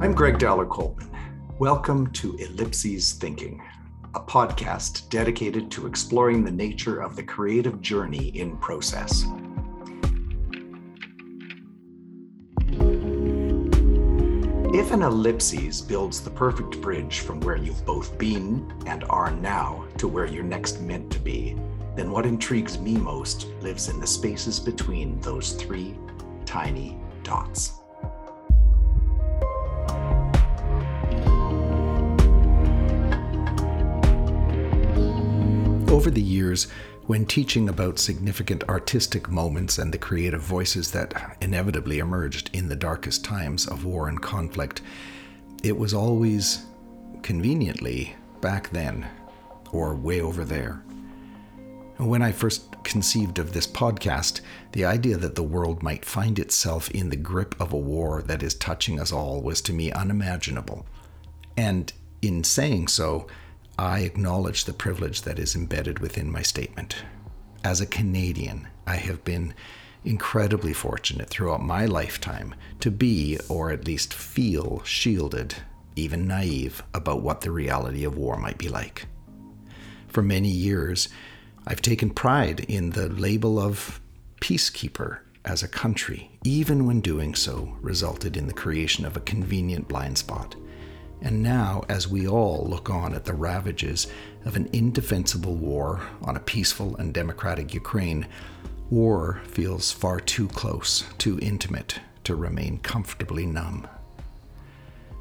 I'm Greg Dowler Coltman. Welcome to Ellipses Thinking, a podcast dedicated to exploring the nature of the creative journey in process. If an ellipses builds the perfect bridge from where you've both been and are now to where you're next meant to be, then what intrigues me most lives in the spaces between those three tiny dots. Over the years, when teaching about significant artistic moments and the creative voices that inevitably emerged in the darkest times of war and conflict, it was always conveniently back then or way over there. When I first conceived of this podcast, the idea that the world might find itself in the grip of a war that is touching us all was to me unimaginable. And in saying so, I acknowledge the privilege that is embedded within my statement. As a Canadian, I have been incredibly fortunate throughout my lifetime to be, or at least feel, shielded, even naive, about what the reality of war might be like. For many years, I've taken pride in the label of peacekeeper as a country, even when doing so resulted in the creation of a convenient blind spot and now, as we all look on at the ravages of an indefensible war on a peaceful and democratic Ukraine, war feels far too close, too intimate to remain comfortably numb.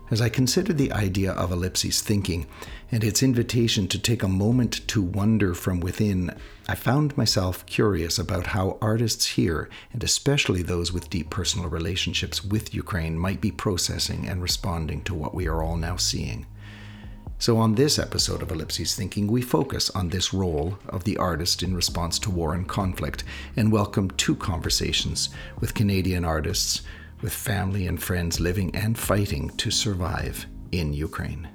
As I considered the idea of ellipses thinking and its invitation to take a moment to wonder from within, I found myself curious about how artists here, and especially those with deep personal relationships with Ukraine, might be processing and responding to what we are all now seeing. So, on this episode of Ellipses Thinking, we focus on this role of the artist in response to war and conflict and welcome two conversations with Canadian artists with family and friends living and fighting to survive in Ukraine.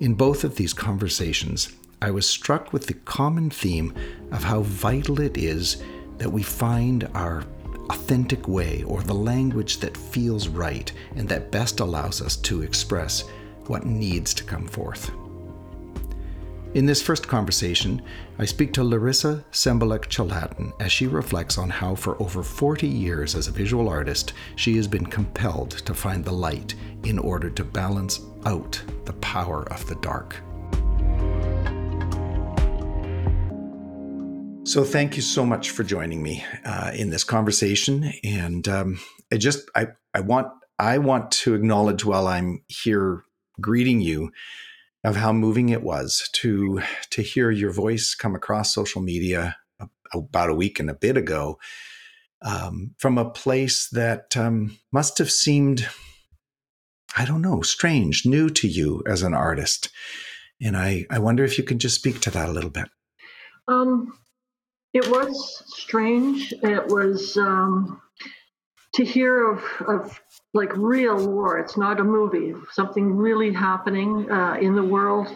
In both of these conversations, I was struck with the common theme of how vital it is that we find our authentic way or the language that feels right and that best allows us to express what needs to come forth. In this first conversation, I speak to Larisa Sembaliuk Cheladyn as she reflects on how, for over 40 years as a visual artist, she has been compelled to find the light in order to balance out the power of the dark. So, thank you so much for joining me uh, in this conversation. And um, I just, I, I want, I want to acknowledge while I'm here greeting you of how moving it was to to hear your voice come across social media about a week and a bit ago um, from a place that um, must have seemed i don't know strange new to you as an artist. And i i wonder if you can just speak to that a little bit. Um, it was strange. It was um, to hear of, of like real war. It's not a movie. Something really happening uh, in the world,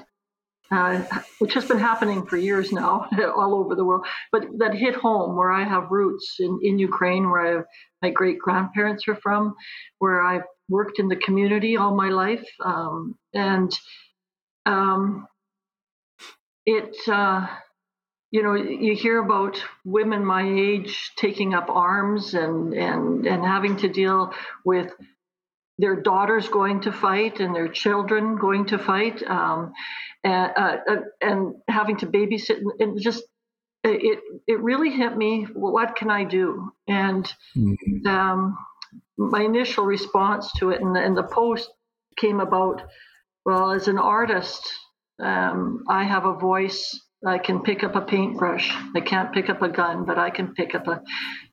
uh, which has been happening for years now, all over the world. But that hit home where I have roots in, in Ukraine, where I, my great grandparents are from, where I've worked in the community all my life, um, and um, it. Uh, you know, you hear about women my age taking up arms and and and having to deal with their daughters going to fight and their children going to fight, um, and, uh, uh and having to babysit and just it it really hit me. What can I do? And mm-hmm. um, my initial response to it and the, and the post came about. Well, as an artist, um, I have a voice I can pick up a paintbrush. I can't pick up a gun, but I can pick up a,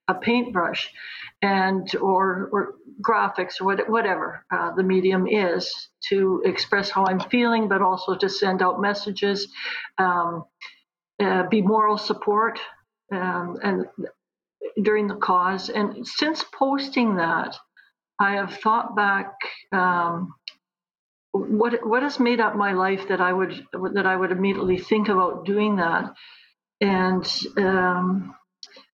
a paintbrush, and or or graphics or what, whatever uh, the medium is to express how I'm feeling, but also to send out messages, um, uh, be moral support, um, and during the cause. And since posting that, I have thought back um, what what has made up my life that I would that I would immediately think about doing that, and um,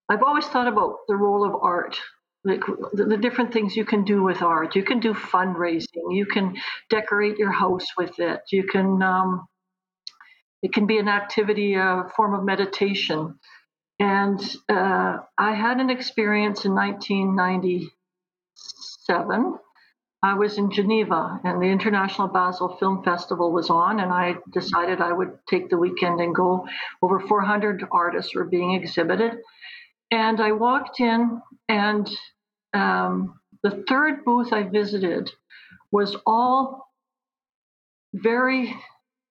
I've always thought about the role of art like the, the, different things you can do with art. You can do fundraising. You can decorate your house with it. You can. Um, it can be an activity, a form of meditation. And uh, I had an experience in 1997. I was in Geneva, and the International Basel Film Festival was on, and I decided I would take the weekend and go. Over 400 artists were being exhibited. And I walked in, and um, the third booth I visited was all very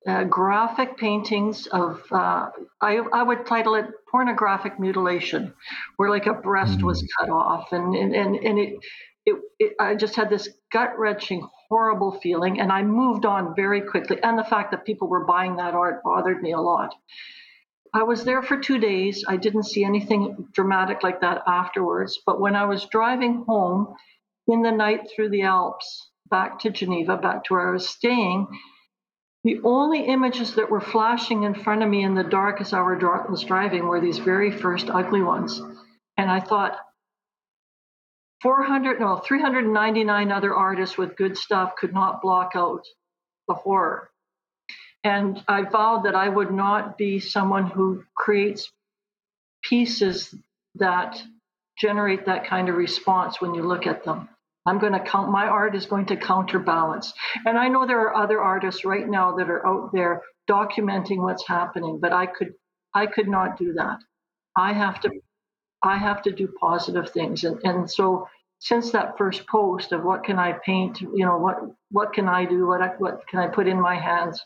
uh, graphic paintings of, uh, I, I would title it pornographic mutilation, where like a breast was mm. cut off. And, and, and, and it, it, it, I just had this gut wrenching, horrible feeling. And I moved on very quickly. And the fact that people were buying that art bothered me a lot. I was there for two days. I didn't see anything dramatic like that afterwards. But when I was driving home in the night through the Alps back to Geneva, back to where I was staying, the only images that were flashing in front of me in the dark as I was driving were these very first ugly ones. And I thought, 400, no, 399 other artists with good stuff could not block out the horror. And I vowed that I would not be someone who creates pieces that generate that kind of response when you look at them. I'm going to count, my art is going to counterbalance. And I know there are other artists right now that are out there documenting what's happening, but I could, I could not do that. I have to, I have to do positive things. And, and so since that first post of what can I paint, you know, what, what can I do? What, what can I put in my hands?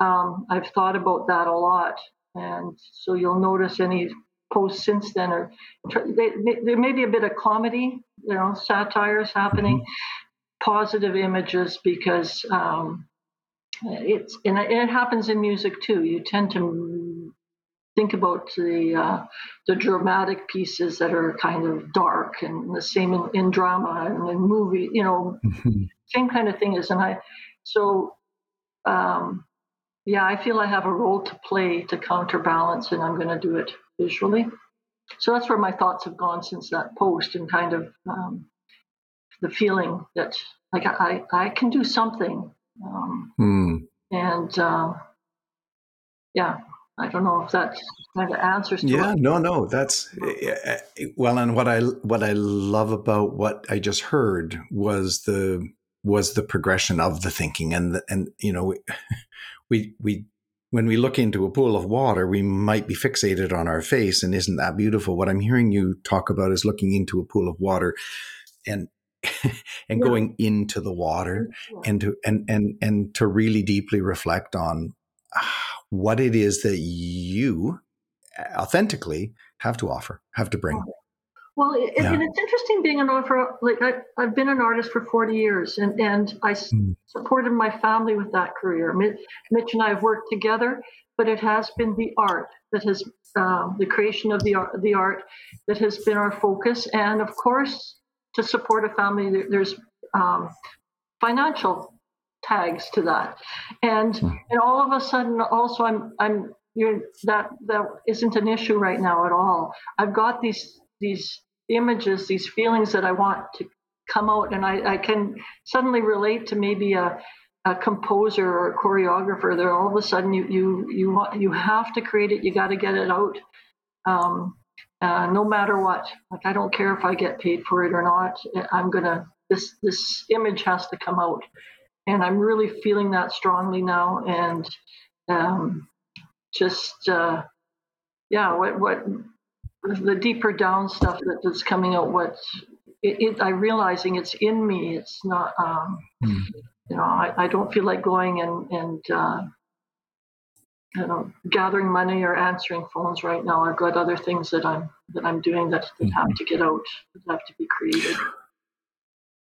um, I've thought about that a lot. And so you'll notice any posts since then are they, there may be a bit of comedy, you know, satires happening, mm-hmm. positive images because um, it's and it happens in music too. You tend to think about the uh, the dramatic pieces that are kind of dark, and the same in, in drama and in movie, you know, mm-hmm. same kind of thing is. And I so um, yeah, I feel I have a role to play to counterbalance, and I'm going to do it visually. So that's where my thoughts have gone since that post, and kind of um, the feeling that like I I can do something, um, hmm. and uh, yeah, I don't know if that kind of answers. yeah, no, no, that's eh, eh, well, and what I what I love about what I just heard was the was the progression of the thinking and the, and you know we we when we look into a pool of water, we might be fixated on our face, and isn't that beautiful? What I'm hearing you talk about is looking into a pool of water, and and yeah. going into the water, yeah. and to and and and to really deeply reflect on ah, what it is that you authentically have to offer, have to bring. Well, it, yeah. it's interesting being an offer. Like I, have been an artist for 40 years, and and I mm. supported my family with that career. Mitch and I have worked together, but it has been the art that has um, the creation of the art, the art that has been our focus, and of course, to support a family, there's um, financial tags to that, and mm. and all of a sudden, also, I'm I'm you're, that that isn't an issue right now at all. I've got these these images, these feelings that I want to come out, and I, I can suddenly relate to maybe a, a composer or a choreographer. There, all of a sudden, you you you want you have to create it. You got to get it out, um, uh, no matter what. Like I don't care if I get paid for it or not. I'm gonna this this image has to come out, and I'm really feeling that strongly now. And um, just uh, yeah, what what the deeper down stuff that is coming out what it, it, i'm realizing it's in me it's not um, mm. you know I, I, don't feel like going and and uh, you know gathering money or answering phones right now i've got other things that i'm that i'm doing that, that mm-hmm. have to get out that have to be created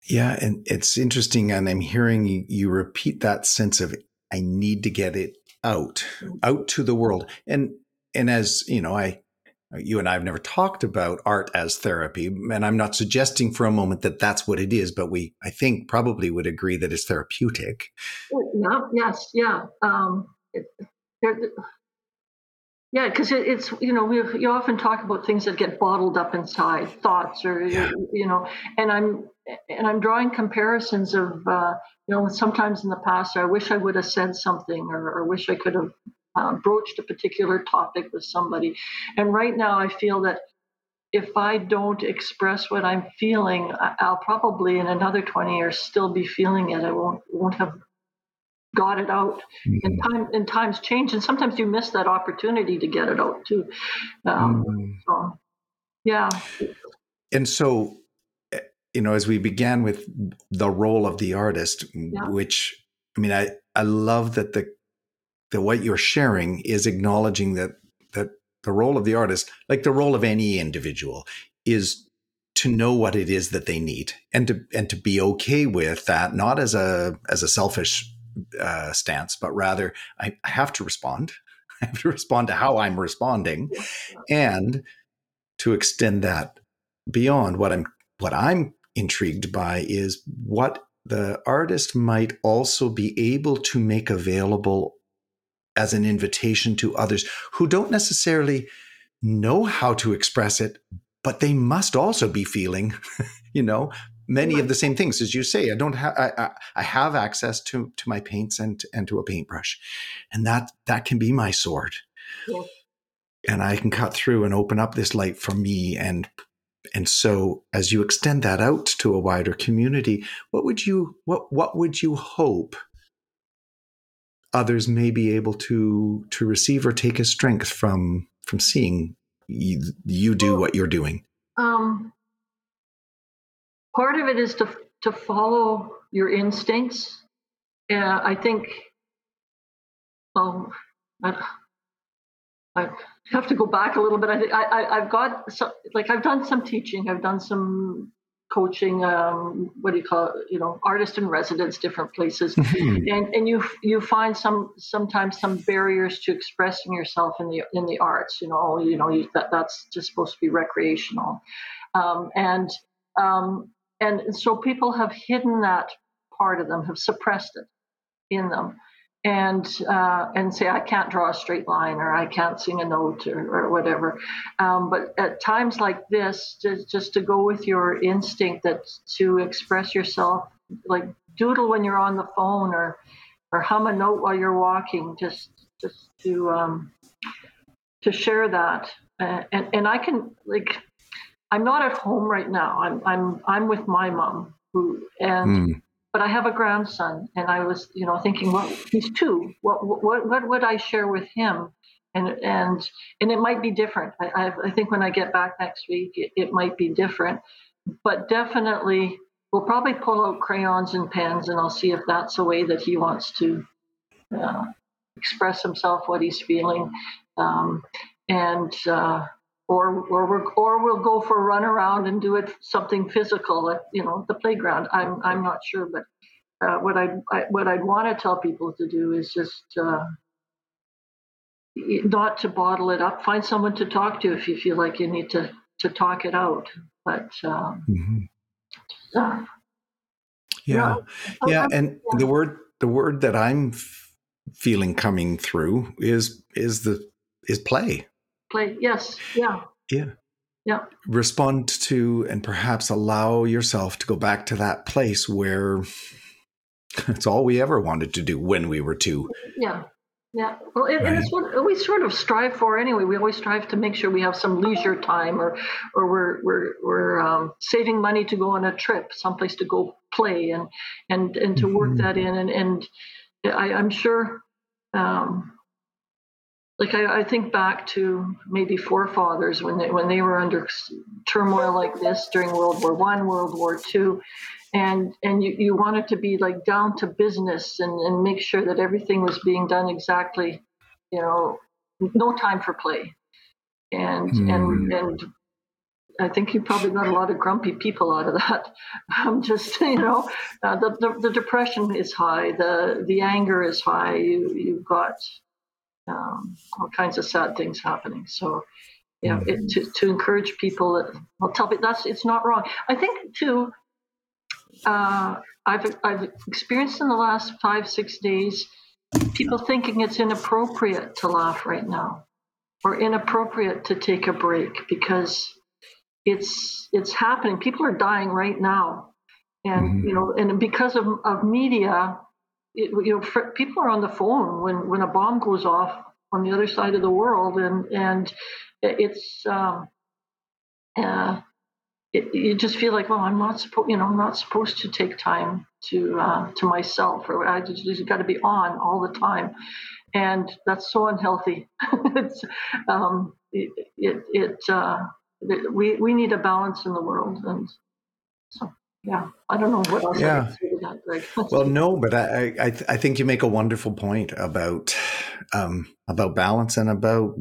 yeah and it's interesting and i'm hearing you, repeat that sense of i need to get it out out to the world and and as you know i you and I have never talked about art as therapy, and I'm not suggesting for a moment that that's what it is, but we, I think, probably would agree that it's therapeutic. Yeah, yes, yeah. Um, it, Yeah, because it, it's you know we you often talk about things that get bottled up inside thoughts or yeah. you know, and I'm and I'm drawing comparisons of uh, you know sometimes in the past I wish I would have said something or, or wish I could have uh, broached a particular topic with somebody, and right now I feel that if I don't express what I'm feeling, I'll probably in another 20 years still be feeling it. I won't won't have got it out. Mm-hmm. And time and times change, and sometimes you miss that opportunity to get it out too. Um, mm-hmm. so, yeah. And so, you know, as we began with the role of the artist, yeah. which I mean, I I love that the that what you're sharing is acknowledging that that the role of the artist, like the role of any individual, is to know what it is that they need and to and to be okay with that, not as a as a selfish uh, stance, but rather I, I have to respond. I have to respond to how I'm responding, and to extend that beyond what I'm what I'm intrigued by is what the artist might also be able to make available as an invitation to others who don't necessarily know how to express it, but they must also be feeling, you know, many of the same things as you say. I don't have I, I, have access to to my paints and and to a paintbrush, and that that can be my sword. Yes. And I can cut through and open up this light for me and and so as you extend that out to a wider community, what would you what what would you hope others may be able to to receive or take as strength from from seeing you, you do what you're doing? Um, part of it is to to follow your instincts. Uh, I think. Um, I, I have to go back a little bit. I think I, have got so, like I've done some teaching. I've done some coaching. Um, what do you call it? You know, artist in residence, different places, mm-hmm. and and you you find some sometimes some barriers to expressing yourself in the in the arts. You know, you know you, that that's just supposed to be recreational, um, and um, and so people have hidden that part of them, have suppressed it in them, and uh, and say I can't draw a straight line or I can't sing a note or, or whatever. Um, but at times like this, just, just to go with your instinct that to express yourself, like doodle when you're on the phone or or hum a note while you're walking, just just to um, to share that. Uh, and and I can like I'm not at home right now. I'm I'm I'm with my mom who and mm. But I have a grandson and I was you know thinking well he's two what what what would I share with him and and and it might be different. I I, I think when I get back next week it, it might be different, but definitely we'll probably pull out crayons and pens and I'll see if that's a way that he wants to uh, express himself what he's feeling um, and. Uh, or or we or we'll go for a run around and do it something physical at you know the playground. I'm I'm not sure, but uh, what I, I what I'd want to tell people to do is just uh, not to bottle it up. Find someone to talk to if you feel like you need to to talk it out. But um, mm-hmm. uh, yeah, yeah, and the word the word that I'm f- feeling coming through is is the is play play. Yes. Yeah. Yeah. Yeah. Respond to and perhaps allow yourself to go back to that place where it's all we ever wanted to do when we were two. Yeah. Yeah, well, and, right. and it's what we sort of strive for anyway. We always strive to make sure we have some leisure time, or, or we're we're we're um, saving money to go on a trip, someplace to go play, and and and to work mm-hmm. that in. And and I, am sure um, like I, I, think back to maybe forefathers when they when they were under turmoil like this during World War One, World War Two, and and you, you wanted to be like down to business and, and make sure that everything was being done exactly, you know, no time for play, and mm. and and I think you probably got a lot of grumpy people out of that. Um, just you know, uh, the, the, the depression is high, the the anger is high. You you've got um, all kinds of sad things happening. So, yeah, mm-hmm. it, to, to encourage people that well, tell people that's it's not wrong. I think too. Uh, I've I've experienced in the last five six days people thinking it's inappropriate to laugh right now. or inappropriate to take a break because it's it's happening. People are dying right now, and mm-hmm. you know, and because of, of media, it, you know, people are on the phone when when a bomb goes off on the other side of the world, and and it's um, uh, it, you just feel like, well, I'm not supposed, you know, I'm not supposed to take time to uh, to myself, or I just, just got to be on all the time, and that's so unhealthy. it's um, it it, it uh, we we need a balance in the world, and so yeah, I don't know what else. Yeah. That, well, no, but I I, I think you make a wonderful point about um, about balance and about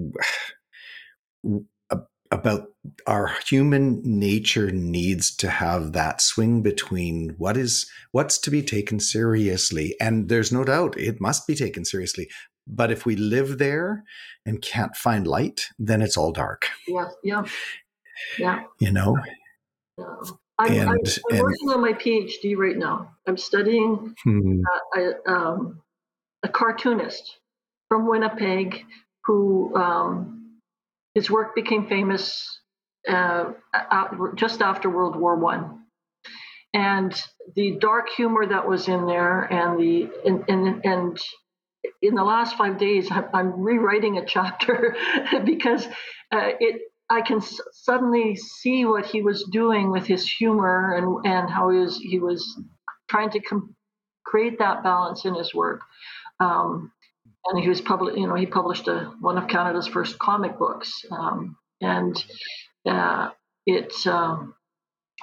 about our human nature needs to have that swing between what is what's to be taken seriously and there's no doubt it must be taken seriously but if we live there and can't find light then it's all dark yeah yeah yeah you know yeah. I'm, and, I'm, I'm and, working on my PhD right now. I'm studying hmm. uh, a, um, a cartoonist from Winnipeg who um, his work became famous uh, just after World War One, and the dark humor that was in there, and the and and, and in the last five days, I'm rewriting a chapter because uh, it. I can s- suddenly see what he was doing with his humor and and how he was he was trying to com- create that balance in his work. Um, and he was public. You know, he published a, one of Canada's first comic books, um, and uh, it um,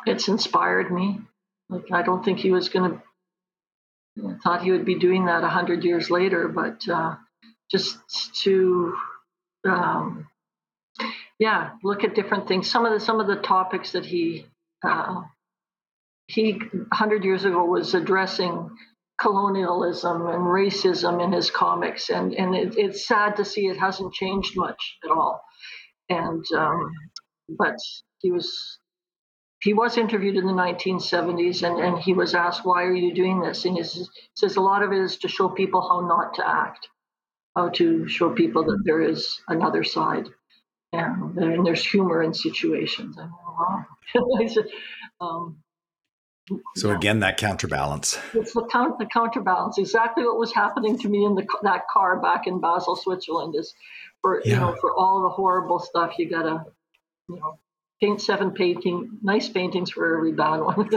it's inspired me. Like I don't think he was going to. Thought he would be doing that a hundred years later, but uh, just to, um, yeah, look at different things. Some of the some of the topics that he uh, he hundred years ago was addressing colonialism and racism in his comics, and and it, it's sad to see it hasn't changed much at all. And um, but he was he was interviewed in the 1970s, and and he was asked why are you doing this, and he says a lot of it is to show people how not to act, how to show people that there is another side. And, and there's humor in situations. I wow. um, so yeah. again, that counterbalance. It's the, count, the counterbalance. Exactly what was happening to me in the, that car back in Basel, Switzerland. Is for yeah. you know for all the horrible stuff you gotta you know paint seven painting nice paintings for every bad one.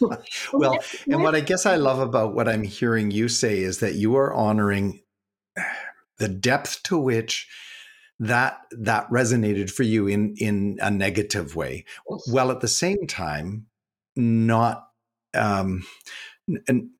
well, and what I guess I love about what I'm hearing you say is that you are honoring the depth to which that that resonated for you in in a negative way yes. while at the same time not um and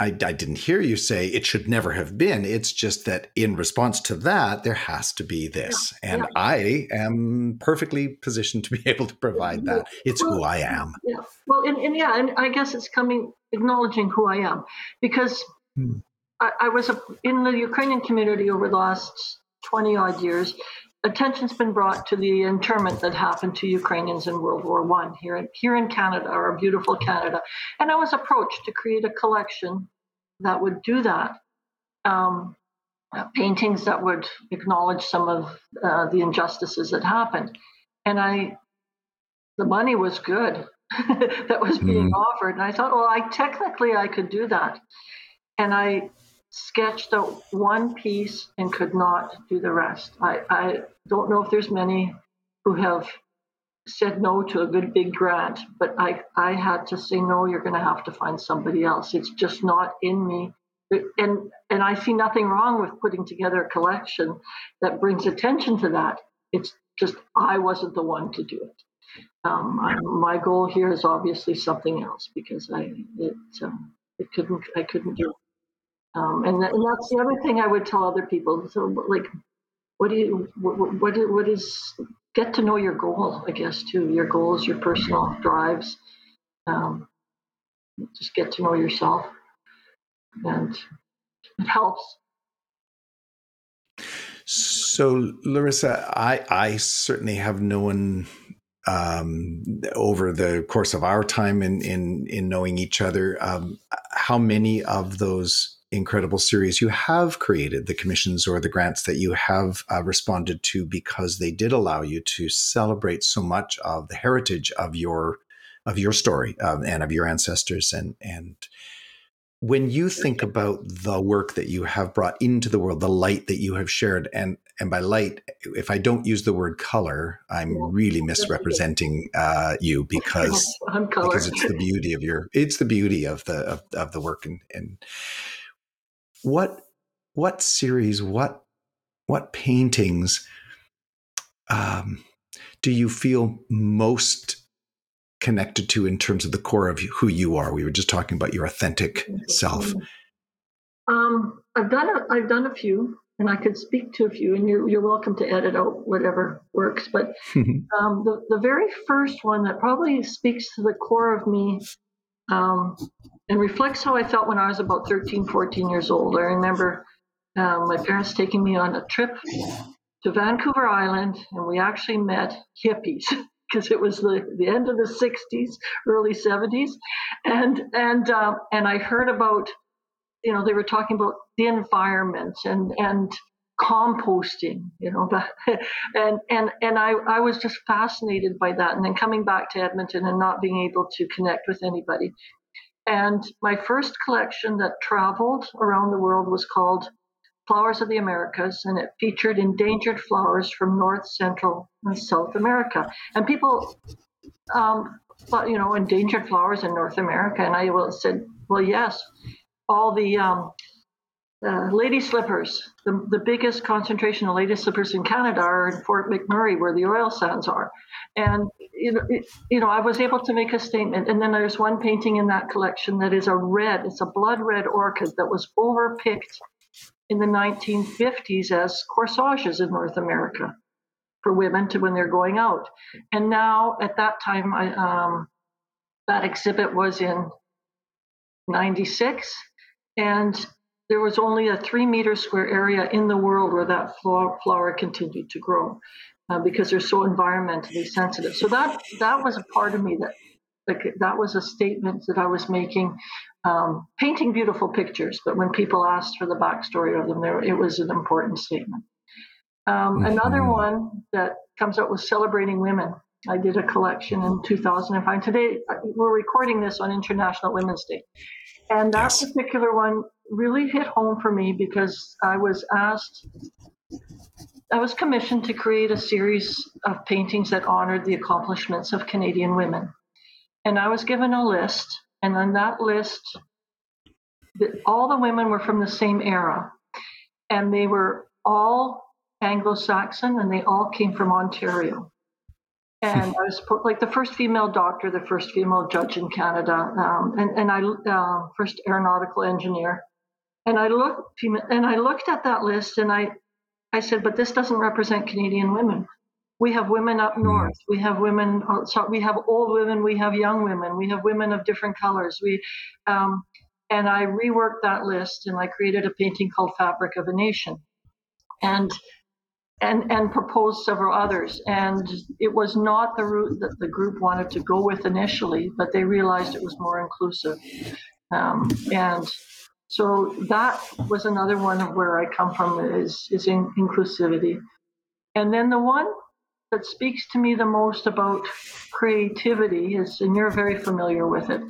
I, I didn't hear you say it should never have been. It's just that in response to that, there has to be this. Yeah, and yeah. I am perfectly positioned to be able to provide that. It's well, who I am. Yeah. Well, and, and, yeah, and I guess it's coming, acknowledging who I am because hmm. I, I, was a, in the Ukrainian community over the last 20 odd years, attention's been brought to the internment that happened to Ukrainians in World War One here in here in Canada, our beautiful Canada. And I was approached to create a collection that would do that. Um, uh, paintings that would acknowledge some of uh, the injustices that happened. And I, the money was good that was being mm-hmm. offered. And I thought, well, I technically I could do that. And I sketched out one piece and could not do the rest. I, I don't know if there's many who have said no to a good big grant, but I, I had to say no, you're going to have to find somebody else. It's just not in me. And, and I see nothing wrong with putting together a collection that brings attention to that. It's just I wasn't the one to do it. Um, I, my goal here is obviously something else because I it um, it couldn't I couldn't do. Um, and, that, and that's the other thing I would tell other people. So, like, what do you, what, what, what is, get to know your goal, I guess, too. Your goals, your personal drives. Um, just get to know yourself. And it helps. So, Larisa, I, I certainly have known um, over the course of our time in in, in knowing each other, um, how many of those incredible series, you have created the commissions or the grants that you have uh, responded to because they did allow you to celebrate so much of the heritage of your of your story um, and of your ancestors. And and when you think about the work that you have brought into the world the light that you have shared and and by light if i don't use the word color i'm really misrepresenting uh, you because because it's the beauty of your it's the beauty of the of, of the work and and what what series what what paintings um, do you feel most connected to in terms of the core of who you are? We were just talking about your authentic self. Um, I've done a, I've done a few, and I could speak to a few, and you're you're welcome to edit out whatever works. But um, the the very first one that probably speaks to the core of me. Um, and reflects how I felt when I was about 13, 14 years old. I remember um, my parents taking me on a trip to Vancouver Island, and we actually met hippies. because it was the, the end of the 60s, early 70s, and and uh, and I heard about, you know, they were talking about the environment and and composting, you know, and and and I I was just fascinated by that, and then coming back to Edmonton and not being able to connect with anybody. And my first collection that traveled around the world was called Flowers of the Americas, and it featured endangered flowers from North, Central, and South America. And people um, thought, you know, endangered flowers in North America. And I said, well, yes, all the um, uh, lady slippers, the, the biggest concentration of lady slippers in Canada are in Fort McMurray, where the oil sands are. And you know, it, you know, I was able to make a statement. And then there's one painting in that collection that is a red, it's a blood red orchid that was overpicked in the 1950s as corsages in North America for women to when they're going out. And now, at that time, I, um, that exhibit was in 96, and there was only a three meter square area in the world where that flower continued to grow uh, because they're so environmentally sensitive. So that that was a part of me that like that was a statement that I was making um, painting beautiful pictures, but when people asked for the backstory of them, there, it was an important statement. Um, mm-hmm. Another one that comes out was celebrating women. I did a collection in 2005. Today, uh, we're recording this on International Women's Day. And that yes. particular one really hit home for me because I was asked, I was commissioned to create a series of paintings that honored the accomplishments of Canadian women. And I was given a list and on that list, the, all the women were from the same era, and they were all Anglo-Saxon, and they all came from Ontario. And I was like the first female doctor, the first female judge in Canada, um, and and I uh, first aeronautical engineer. And I looked and I looked at that list, and I I said, but this doesn't represent Canadian women. We have women up mm-hmm. north. We have women. Uh, so we have old women. We have young women. We have women of different colors. We, um, and I reworked that list and I created a painting called Fabric of a Nation, and and and proposed several others. And it was not the route that the group wanted to go with initially, but they realized it was more inclusive. Um, and so that was another one of where I come from is is in inclusivity. And then the one that speaks to me the most about creativity is, and you're very familiar with it,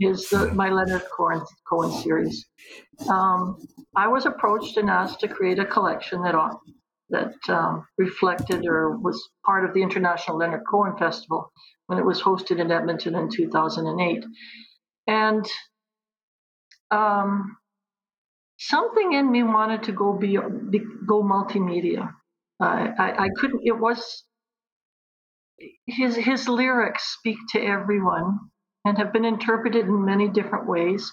is the, my Leonard Cohen, Cohen series. Um, I was approached and asked to create a collection that that um, reflected or was part of the International Leonard Cohen Festival when it was hosted in Edmonton in 2008, and um, something in me wanted to go be, be go multimedia. I, I couldn't. It was his his lyrics speak to everyone and have been interpreted in many different ways.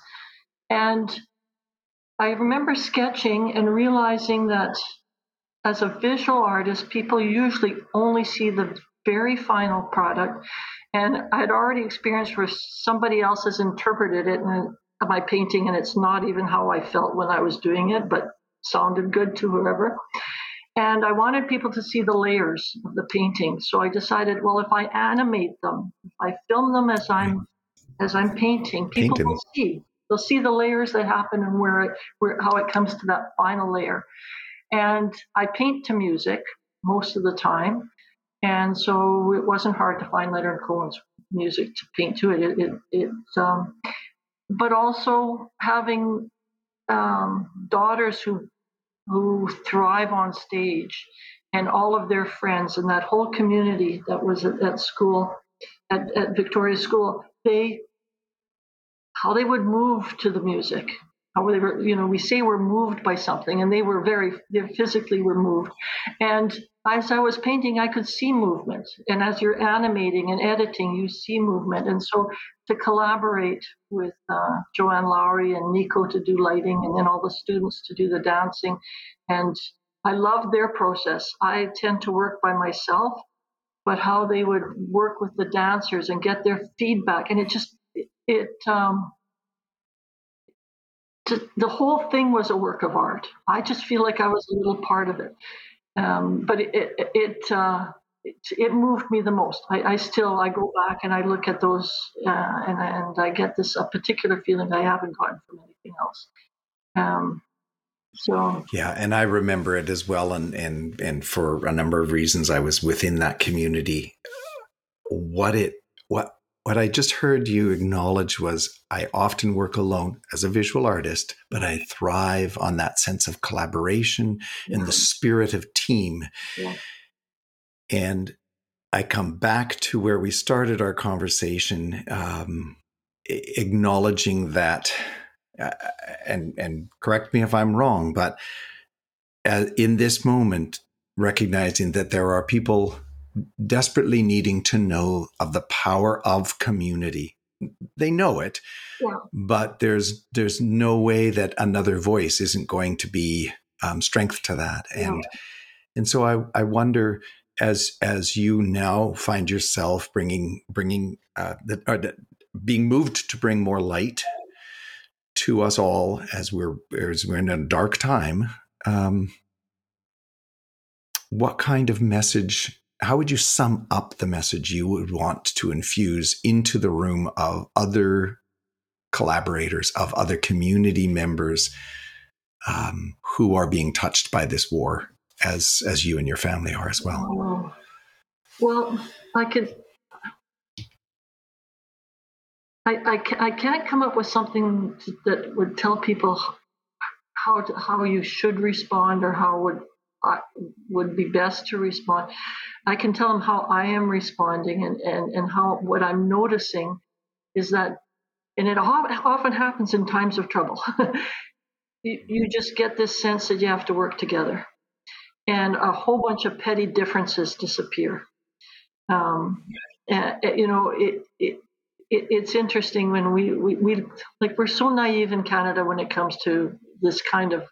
And I remember sketching and realizing that as a visual artist, people usually only see the very final product. And I'd already experienced where somebody else has interpreted it in my painting, and it's not even how I felt when I was doing it, but sounded good to whoever. And I wanted people to see the layers of the painting. So I decided, well, if I animate them, if I film them as I'm as I'm painting, people Painted. will see they'll see the layers that happen and where it where how it comes to that final layer. And I paint to music most of the time, and so it wasn't hard to find Leonard Cohen's music to paint to it. It, it, it um, but also having um, daughters who who thrive on stage and all of their friends and that whole community that was at, at school at, at Victoria School, they how they would move to the music. How they were, you know, we say we're moved by something, and they were very, they physically were moved. And as I was painting, I could see movement. And as you're animating and editing, you see movement. And so to collaborate with uh, Joanne Lowry and Nico to do lighting, and then all the students to do the dancing, and I love their process. I tend to work by myself, but how they would work with the dancers and get their feedback, and it just it um, the whole thing was a work of art. I just feel like I was a little part of it, um, but it it it, uh, it, it moved me the most. I, I, still I go back and I look at those uh, and and I get this a particular feeling I haven't gotten from anything else. Um, so yeah, and I remember it as well, and and and for a number of reasons, I was within that community. What it what what I just heard you acknowledge was I often work alone as a visual artist, but I thrive on that sense of collaboration yeah. and the spirit of team. Yeah. And I come back to where we started our conversation, um, acknowledging that, uh, and and correct me if I'm wrong, but uh, in this moment, recognizing that there are people desperately needing to know of the power of community. They know it, yeah. but there's there's no way that another voice isn't going to be um, strength to that. And yeah. and so I I wonder as as you now find yourself bringing bringing uh, the, the, being moved to bring more light to us all as we're as we're in a dark time. Um, what kind of message how would you sum up the message you would want to infuse into the room of other collaborators, of other community members um, who are being touched by this war, as as you and your family are as well? Well, I could. I, I, I can't come up with something that would tell people how to, how you should respond or how would would be best to respond. I can tell them how I am responding and, and, and how what I'm noticing is that, and it often happens in times of trouble. you, you just get this sense that you have to work together, and a whole bunch of petty differences disappear. Um, and, you know, it, it, it, it's interesting when we, we, we like we're so naive in Canada when it comes to this kind of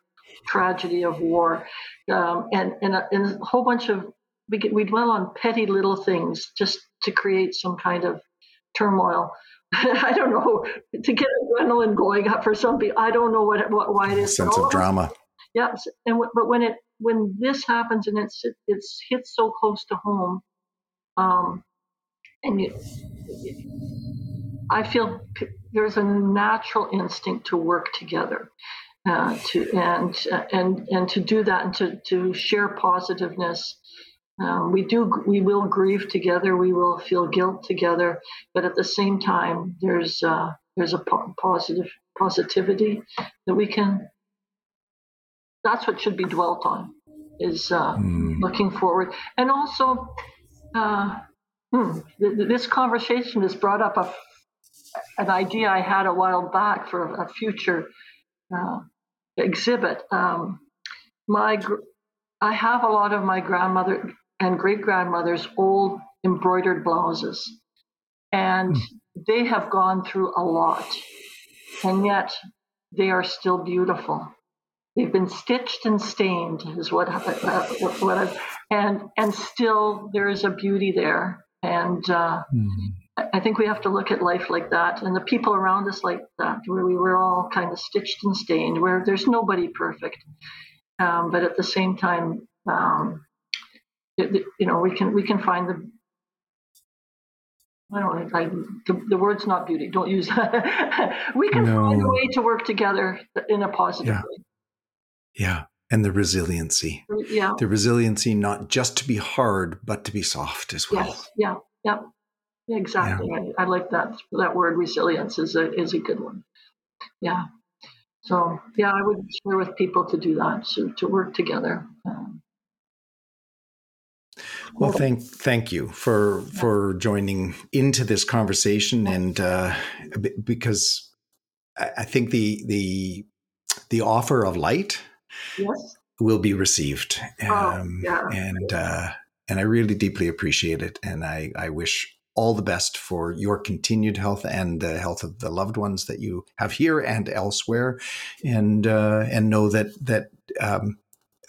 tragedy of war, um, and and a, and a, whole bunch of we get, we dwell on petty little things just to create some kind of turmoil. I don't know to get adrenaline going up for some people. I don't know what, what why it is. Sense of drama. Yeah, and but when it when this happens and it's it's hits so close to home, um, and you, I feel there's a natural instinct to work together uh, to and and and to do that and to to share positiveness. Um, we do we will grieve together. We will feel guilt together, but at the same time, there's uh, there's a po- positive positivity that we can. That's what should be dwelt on, is uh, mm. looking forward, and also. Uh, hmm, th- this conversation has brought up a, an idea I had a while back for a future uh, exhibit. Um, my, I have a lot of my grandmother and great grandmother's old embroidered blouses, and mm. they have gone through a lot, and yet they are still beautiful. They've been stitched and stained, is what uh, what, and and still there is a beauty there, and uh, mm. I think we have to look at life like that and the people around us like that, where we were all kind of stitched and stained, where there's nobody perfect. Um, but at the same time, um, it, you know, we can we can find the I don't. I, the, the word's not beauty. Don't use that. we can no. find a way to work together in a positive yeah. way. Yeah, and the resiliency. Yeah, the resiliency not just to be hard, but to be soft as well. Yes. Yeah. Yeah. Exactly. Yeah. I, I, like that. That word resilience is a is a good one. Yeah. So yeah, I would share with people to do that, to, to work together. Um, well, thank thank you for for joining into this conversation, and uh, because I think the the the offer of light yes. will be received, oh, um, yeah. and uh, and I really deeply appreciate it, and I I wish all the best for your continued health and the health of the loved ones that you have here and elsewhere, and uh, and know that that um,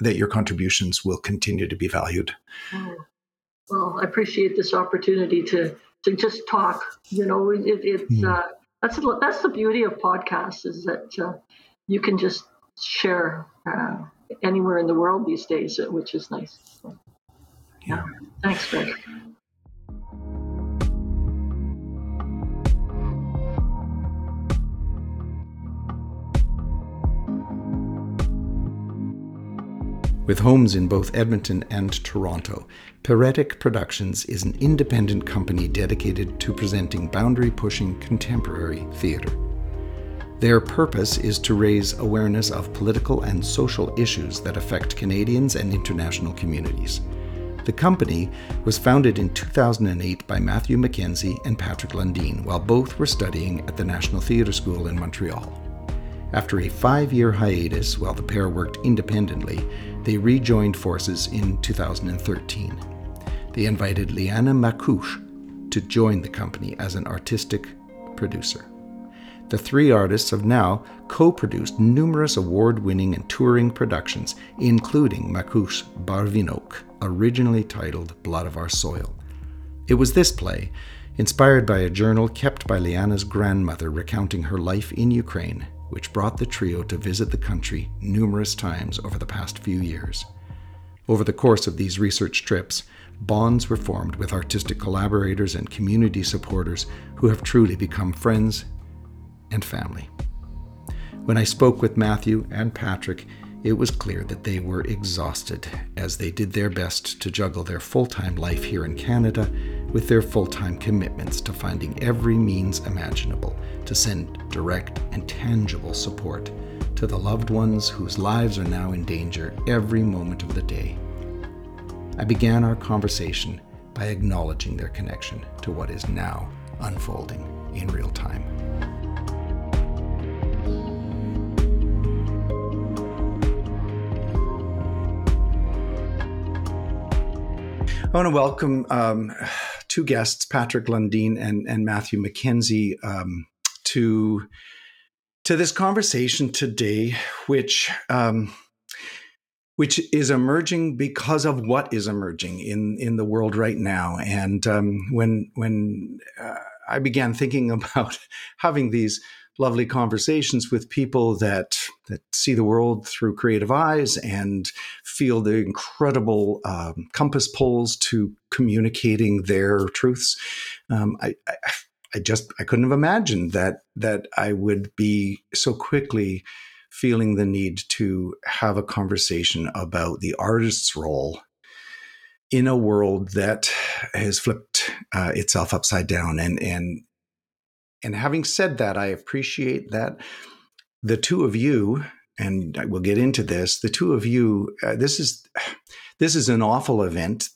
that your contributions will continue to be valued. Well, I appreciate this opportunity to to just talk. You know, it, it's mm. uh, that's that's the beauty of podcasts is that uh, you can just share uh, anywhere in the world these days, which is nice. So, yeah. Thanks, Greg. With homes in both Edmonton and Toronto, Pyretic Productions is an independent company dedicated to presenting boundary pushing contemporary theatre. Their purpose is to raise awareness of political and social issues that affect Canadians and international communities. The company was founded in 2008 by Matthew Mackenzie and Patrick Lundeen while both were studying at the National Theatre School in Montreal. After a five year hiatus while the pair worked independently, they rejoined forces in 2013 they invited Liana Makouche to join the company as an artistic producer. The three artists have now co produced numerous award winning and touring productions, including Makouche Barvinok, originally titled Blood of Our Soil. It was this play, inspired by a journal kept by Liana's grandmother recounting her life in Ukraine, which brought the trio to visit the country numerous times over the past few years. Over the course of these research trips, bonds were formed with artistic collaborators and community supporters who have truly become friends and family. When I spoke with Matthew and Patrick, it was clear that they were exhausted as they did their best to juggle their full time life here in Canada with their full time commitments to finding every means imaginable to send direct and tangible support to the loved ones whose lives are now in danger every moment of the day. I began our conversation by acknowledging their connection to what is now unfolding in real time. I want to welcome um, two guests, Patrick Lundeen and, and Matthew Mackenzie, um, to to this conversation today, which um, which is emerging because of what is emerging in in the world right now. And um, when when uh, I began thinking about having these lovely conversations with people that that see the world through creative eyes and feel the incredible um, compass pulls to communicating their truths, um, I, I I just I couldn't have imagined that that I would be so quickly feeling the need to have a conversation about the artist's role in a world that has flipped uh, itself upside down and and and having said that i appreciate that the two of you and we'll get into this the two of you uh, this is this is an awful event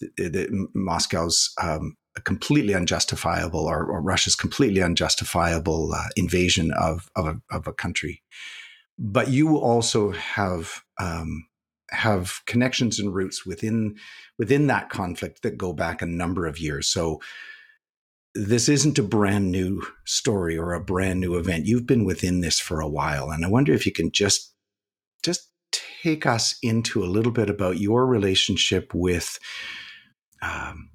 moscow's um, completely unjustifiable or, or, russia's completely unjustifiable uh, invasion of, of a, of a country but you also have um, have connections and roots within within that conflict that go back a number of years. So this isn't a brand new story or a brand new event. You've been within this for a while, and I wonder if you can just just take us into a little bit about your relationship with. Um,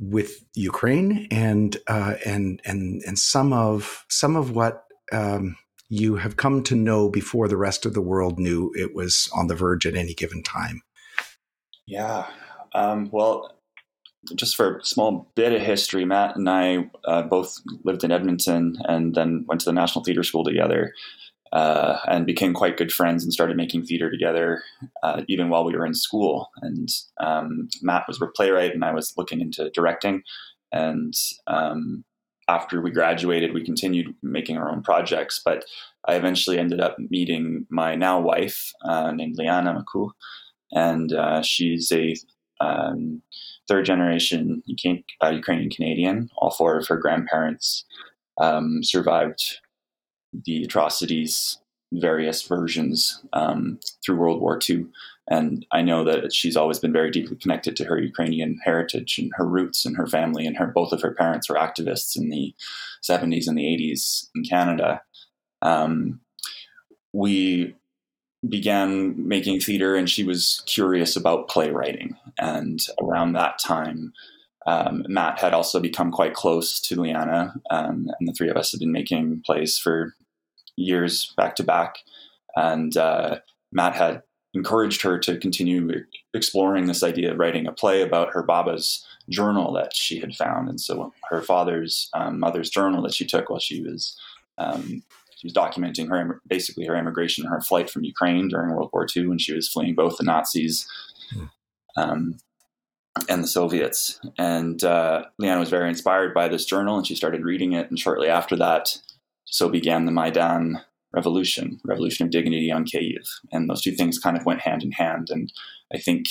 with Ukraine and uh, and and and some of some of what um, you have come to know before the rest of the world knew it was on the verge at any given time? Yeah. Um, well, just for a small bit of history, Matt and I uh, both lived in Edmonton and then went to the National Theatre School together. Uh, and became quite good friends and started making theater together uh, even while we were in school. And um, Matt was a playwright, and I was looking into directing. And um, after we graduated, we continued making our own projects. But I eventually ended up meeting my now wife, uh, named Liana Maku, and uh, she's a um, third generation uh, Ukrainian Canadian. All four of her grandparents um, survived the atrocities, various versions um, through World War II. And I know that she's always been very deeply connected to her Ukrainian heritage and her roots and her family. And her both of her parents were activists in the 70s and the 80s in Canada. Um, we began making theater, and she was curious about playwriting. And around that time, um, Matt had also become quite close to Liana, um, and the three of us had been making plays for years back to back. And uh, Matt had encouraged her to continue exploring this idea of writing a play about her Baba's journal that she had found. And so her father's um, mother's journal that she took while she was um, she was documenting her basically her immigration, her flight from Ukraine during World War II when she was fleeing both the Nazis. Hmm. Um, and the Soviets. And uh, Liana was very inspired by this journal, and she started reading it. And shortly after that, so began the Maidan Revolution, Revolution of Dignity on Kyiv. And those two things kind of went hand in hand. And I think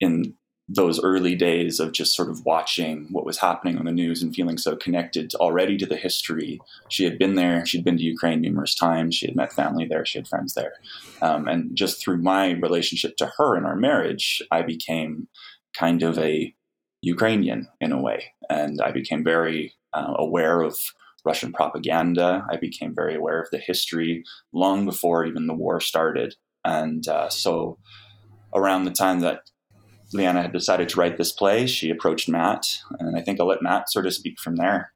in those early days of just sort of watching what was happening on the news and feeling so connected already to the history. She had been there. She'd been to Ukraine numerous times. She had met family there. She had friends there. Um, and just through my relationship to her and our marriage, I became kind of a Ukrainian in a way. And I became very uh, aware of Russian propaganda. I became very aware of the history long before even the war started. And uh, so around the time that Liana had decided to write this play, she approached Matt, and I think I'll let Matt sort of speak from there.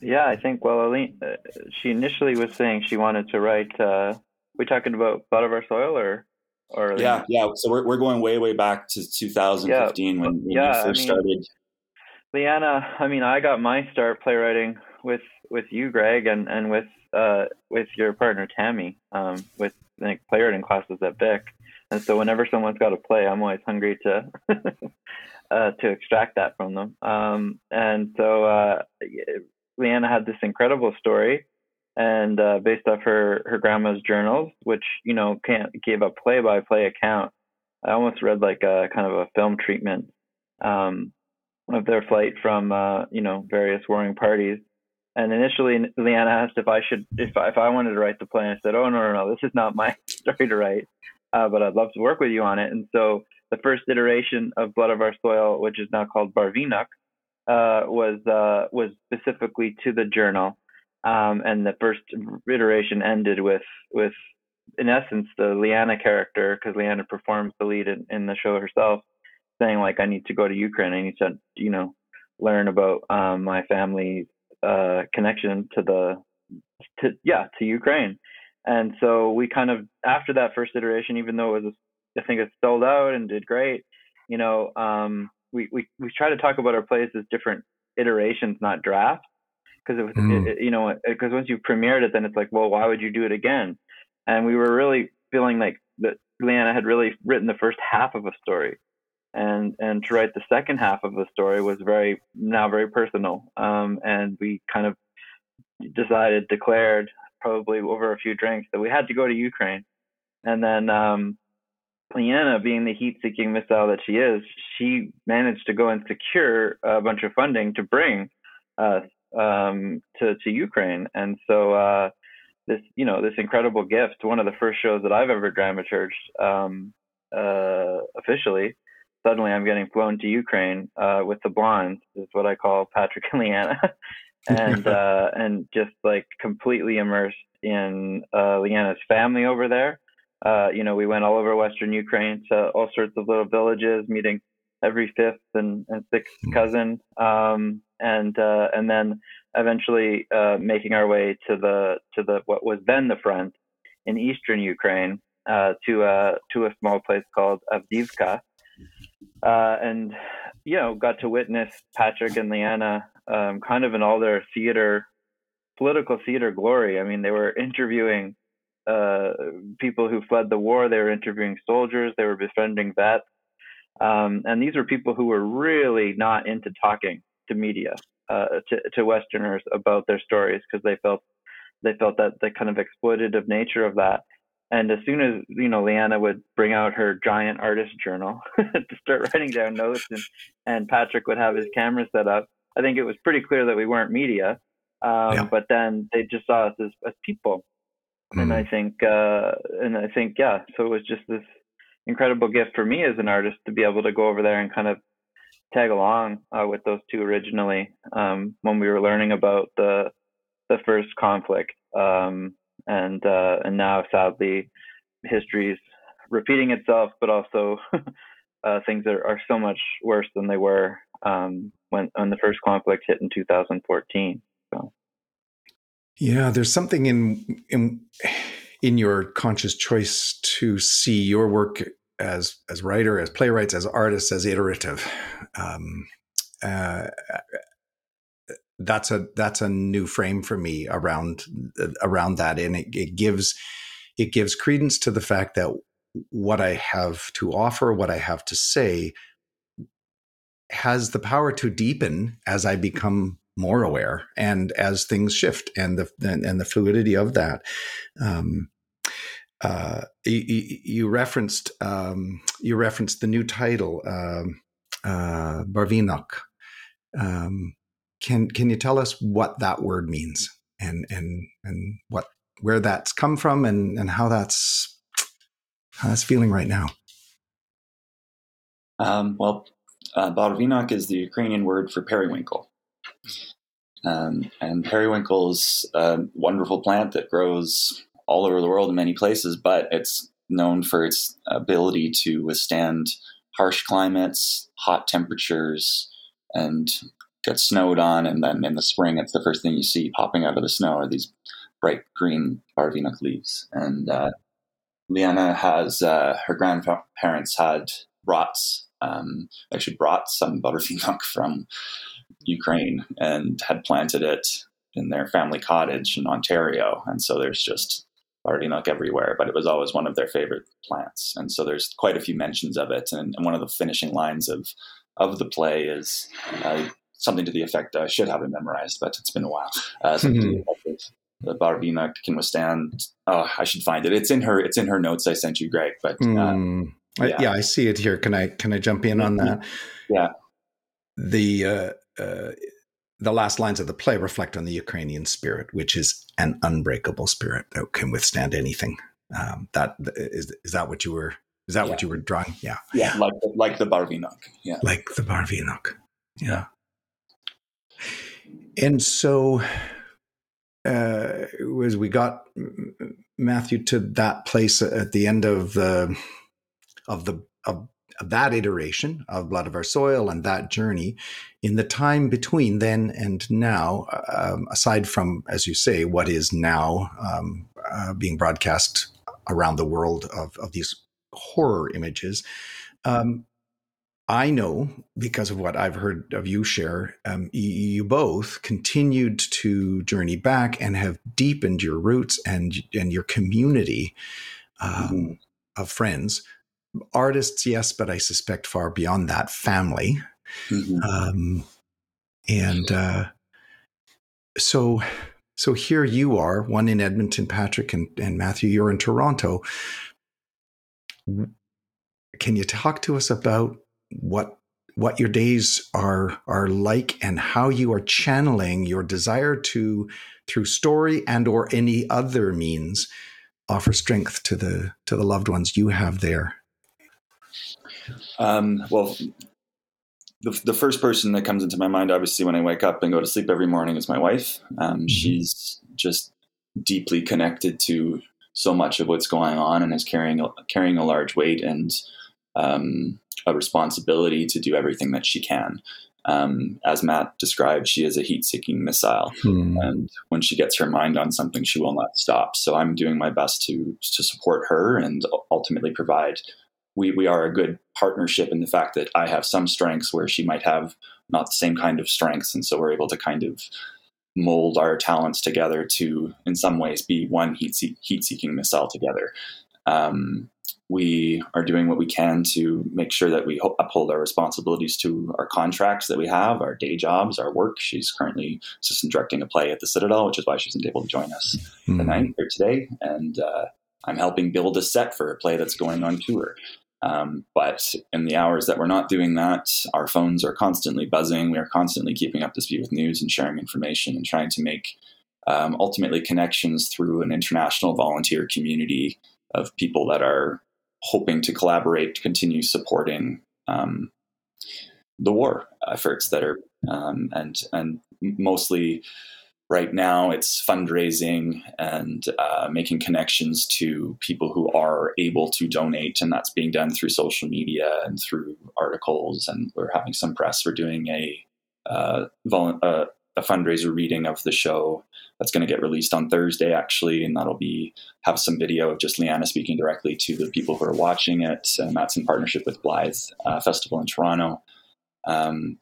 Yeah, I think, well, Aline, uh, she initially was saying she wanted to write, uh, we talking about Blood of Our Soil or? or yeah, yeah. So we're, we're going way, way back to 2015 yeah, when, when yeah, you first I mean, started. Liana, I mean, I got my start playwriting with with you, Greg, and and with uh, with your partner Tammy, um, with like playwriting classes at Bic. And so whenever someone's got a play, I'm always hungry to uh, to extract that from them. Um, and so uh, Liana had this incredible story, and uh, based off her her grandma's journals, which you know can't give a play by play account. I almost read like a kind of a film treatment um, of their flight from uh, you know various warring parties. And initially, Liana asked if I should, if I, if I wanted to write the play. I said, "Oh no, no, no, this is not my story to write uh, but I'd love to work with you on it. And so the first iteration of Blood of Our Soil, which is now called Barvinok, uh, was uh, was specifically to the journal, um, and the first iteration ended with with in essence the Liana character because Liana performs the lead in, in, the show herself, saying like I need to go to Ukraine, I need to you know learn about um, my family's uh, connection to the to yeah to Ukraine and so we kind of after that first iteration, even though it was I think it sold out and did great, you know, um, we we we try to talk about our plays as different iterations, not drafts, because it was mm. it, you know because once you premiered it, then it's like, well, why would you do it again? And we were really feeling like that Liana had really written the first half of a story, and and to write the second half of the story was very now very personal. Um, and we kind of decided, declared probably over a few drinks that we had to go to Ukraine. And then um, Liana, being the heat-seeking missile that she is, she managed to go and secure a bunch of funding to bring us um, to to Ukraine. And so uh, this, you know, this incredible gift, one of the first shows that I've ever dramaturged um, uh, officially. Suddenly, I'm getting flown to Ukraine uh, with the blondes, is what I call Patrick and Liana. and uh, and just like completely immersed in uh, Liana's family over there. Uh, you know, we went all over Western Ukraine to all sorts of little villages, meeting every fifth and, and sixth hmm. cousin, um, and uh, and then eventually uh, making our way to the to the what was then the front in eastern Ukraine uh, to a to a small place called Avdiivka. uh, and you know got to witness Patrick and Liana um, kind of in all their theater, political theater glory. I mean, they were interviewing uh, people who fled the war. They were interviewing soldiers. They were befriending vets. Um, and these were people who were really not into talking to media, uh, to, to Westerners about their stories because they felt they felt that the kind of exploitative nature of that. And as soon as you know, Liana would bring out her giant artist journal to start writing down notes, and and Patrick would have his camera set up. I think it was pretty clear that we weren't media, um, yeah. but then they just saw us as, as people. Mm. And I think, uh, and I think, yeah. So it was just this incredible gift for me as an artist to be able to go over there and kind of tag along uh, with those two originally um, when we were learning about the the first conflict, um, and uh, and now sadly history's repeating itself, but also uh, things are, are so much worse than they were um, when when the first conflict hit in 2014. So. Yeah, there's something in in in your conscious choice to see your work as as writer, as playwrights, as artists, as iterative. Um, uh, that's a that's a new frame for me around around that, and it, it gives it gives credence to the fact that what I have to offer, what I have to say, has the power to deepen as I become more aware and as things shift and the and, and the fluidity of that. Um, uh, you, you, referenced um, you referenced the new title um, uh, Barvinok. Um, can can you tell us what that word means and and and what where that's come from and and how that's how that's feeling right now? Um, well, uh, is the Ukrainian word for periwinkle. Um, and periwinkle is a wonderful plant that grows all over the world in many places, but it's known for its ability to withstand harsh climates, hot temperatures, and get snowed on. And then in the spring, it's the first thing you see popping out of the snow are these bright green barvinok leaves. And uh, Liana has uh, her grandparents had brought um, actually brought some barvinok from Ukraine and had planted it in their family cottage in Ontario. And so there's just Barvinok everywhere, but it was always one of their favorite plants. And so there's quite a few mentions of it. And, and one of the finishing lines of of the play is uh, something to the effect I should have it memorized, but it's been a while. Uh, mm-hmm. the Barvinok can withstand. Oh, I should find it. It's in her. It's in her notes I sent you, Greg. But uh, mm. yeah. I, yeah. I see it here. Can I can I jump in on that? Yeah. The uh, uh, the last lines of the play reflect on the Ukrainian spirit, which is an unbreakable spirit that can withstand anything. Um, that is is that what you were is that yeah. what you were drawing? Yeah, yeah, like the, like the Barvinok. Yeah, like the Barvinok. Yeah. And so, uh, as we got Matthew to that place at the end of the of the of that iteration of Blood of Our Soil and that journey, in the time between then and now, um, aside from, as you say, what is now um, uh, being broadcast around the world of, of these horror images, um, I know because of what I've heard of you share, um, you, both continued to journey back and have deepened your roots and and your community um, mm-hmm. of friends artists, yes, but I suspect far beyond that, family. Mm-hmm. Um, and uh, so, so here you are, one in Edmonton, Patrick and, and Matthew. You're in Toronto. Can you talk to us about what what your days are are like and how you are channeling your desire to through story and or any other means offer strength to the to the loved ones you have there um, well, the, the first person that comes into my mind, obviously, when I wake up and go to sleep every morning, is my wife. Um, mm-hmm. She's just deeply connected to so much of what's going on and is carrying a, carrying a large weight and um, a responsibility to do everything that she can. Um, as Matt described, she is a heat-seeking missile, hmm. and when she gets her mind on something, she will not stop. So I'm doing my best to to support her and ultimately provide we, we are a good partnership in the fact that I have some strengths where she might have not the same kind of strengths. And so we're able to kind of mold our talents together to, in some ways, be one heat, heat seeking missile together. Um, we are doing what we can to make sure that we uphold our responsibilities to our contracts that we have, our day jobs, our work. She's currently assistant directing a play at the Citadel, which is why she's not able to join us mm-hmm. tonight or today. And uh, I'm helping build a set for a play that's going on tour. Um, but in the hours that we're not doing that, our phones are constantly buzzing. We are constantly keeping up to speed with news and sharing information and trying to make um, ultimately connections through an international volunteer community of people that are hoping to collaborate to continue supporting um, the war efforts that are um, and and mostly right now it's fundraising and uh, making connections to people who are able to donate and that's being done through social media and through articles and we're having some press. We're doing a uh, vol- uh, a fundraiser reading of the show that's going to get released on Thursday actually, and that'll be have some video of just Liana speaking directly to the people who are watching it, and that's in partnership with Blyth uh, Festival in Toronto. Um,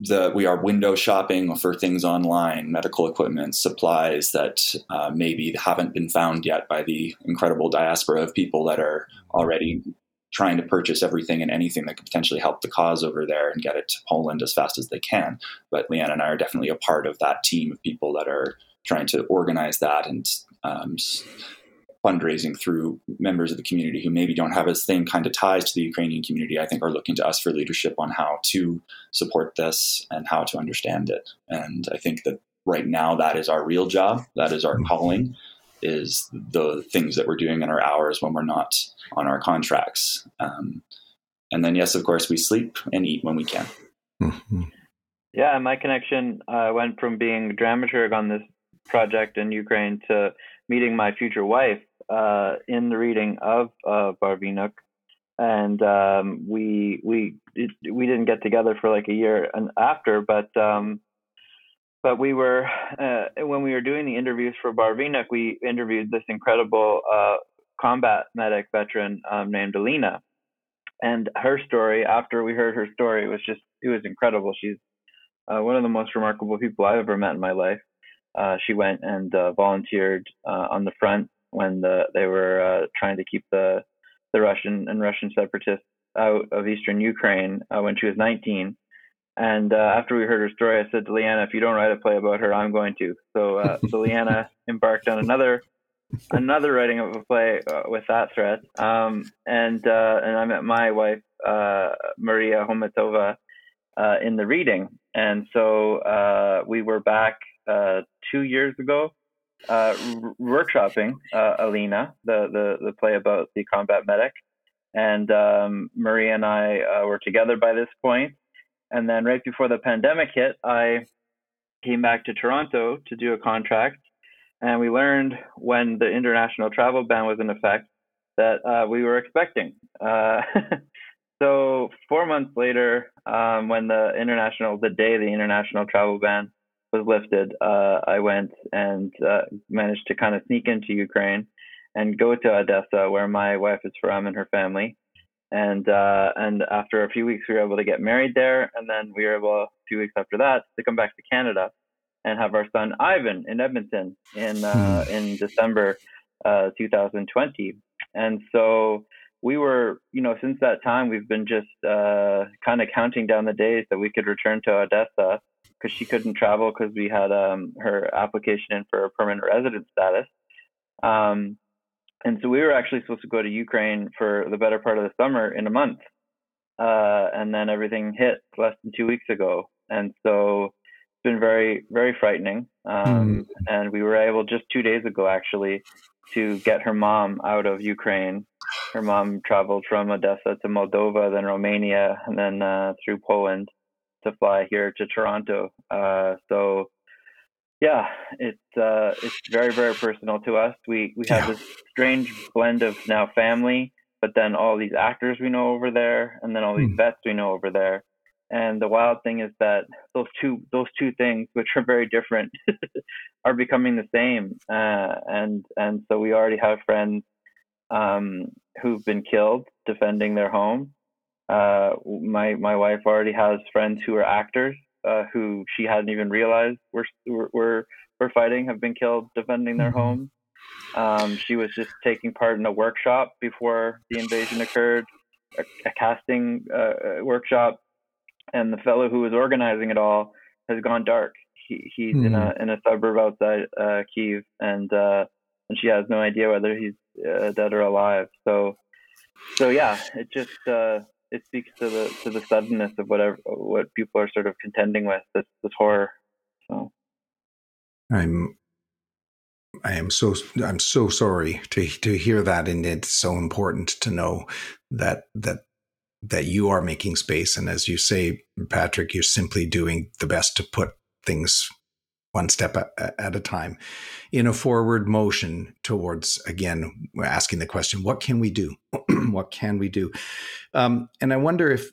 the, we are window shopping for things online, medical equipment, supplies that uh, maybe haven't been found yet by the incredible diaspora of people that are already trying to purchase everything and anything that could potentially help the cause over there and get it to Poland as fast as they can. But Liana and I are definitely a part of that team of people that are trying to organize that and um, fundraising through members of the community who maybe don't have as same kind of ties to the Ukrainian community. I think are looking to us for leadership on how to support this and how to understand it. And I think that right now that is our real job. That is our mm-hmm. calling is the things that we're doing in our hours when we're not on our contracts. Um, and then, yes, of course, we sleep and eat when we can. Mm-hmm. Yeah, my connection uh, went from being dramaturg on this project in Ukraine to meeting my future wife uh, in the reading of uh, Barvinok, and um, we we it, we didn't get together for like a year and after, but um, but we were uh, when we were doing the interviews for Barvinok, we interviewed this incredible uh, combat medic veteran um, named Alina, and her story. After we heard her story, it was just it was incredible. She's uh, one of the most remarkable people I've ever met in my life. Uh, she went and uh, volunteered uh, on the front when the, they were trying to keep the the Russian and Russian separatists out of eastern Ukraine when she was 19 and uh, after we heard her story, I said to Liana, "If you don't write a play about her, I'm going to." So, uh, so Liana embarked on another another writing of a play uh, with that thread. Um, and uh, and I met my wife uh, Maria Homatova uh, in the reading, and so we were back two years ago. R- workshopping Alina, the, the the play about the combat medic, and um, Maria and I were together by this point, and then right before the pandemic hit, I came back to Toronto to do a contract. And we learned when the international travel ban was in effect that uh, we were expecting. Uh, so four months later, um, when the international, the day the international travel ban was lifted, uh, I went and uh, managed to kind of sneak into Ukraine and go to Odessa, where my wife is from and her family and uh, and after a few weeks we were able to get married there. And then we were able a few weeks after that to come back to canada and have our son ivan in edmonton in uh, hmm. in december uh, 2020 and so we were you know since that time we've been just uh, kind of counting down the days that we could return to odessa because she couldn't travel because we had um, her application in for a permanent resident status. Um, and so we were actually supposed to go to Ukraine for the better part of the summer in a month, uh, and then everything hit less than two weeks ago, and so it's been very very frightening. Um, mm. And we were able just two days ago actually to get her mom out of Ukraine. Her mom traveled from Odessa to Moldova, then Romania, and then uh, through Poland to fly here to Toronto. Uh, so yeah, it's uh, it's very very personal to us. We we have yeah. this strange blend of now family, but then all these actors we know over there, and then all these mm. vets we know over there. And the wild thing is that those two those two things, which are very different, are becoming the same. Uh, and and so we already have friends um, who've been killed defending their home. Uh, my my wife already has friends who are actors uh, who she hadn't even realized were were were fighting have been killed defending their mm-hmm. homes. Um, she was just taking part in a workshop before the invasion occurred, a, a casting uh, workshop, and the fellow who was organizing it all has gone dark. He, he's mm. in a hmm. in a suburb outside uh, Kiev, and uh, and she has no idea whether he's uh, dead or alive. So, so yeah, it just uh, it speaks to the to the suddenness of whatever what people are sort of contending with this this horror. So, I'm I am so I'm so sorry to to hear that, and it's so important to know that that that you are making space, and as you say, Patrick, you're simply doing the best to put things one step at, a time in a forward motion towards again asking the question what can we do what can we do um, and i wonder if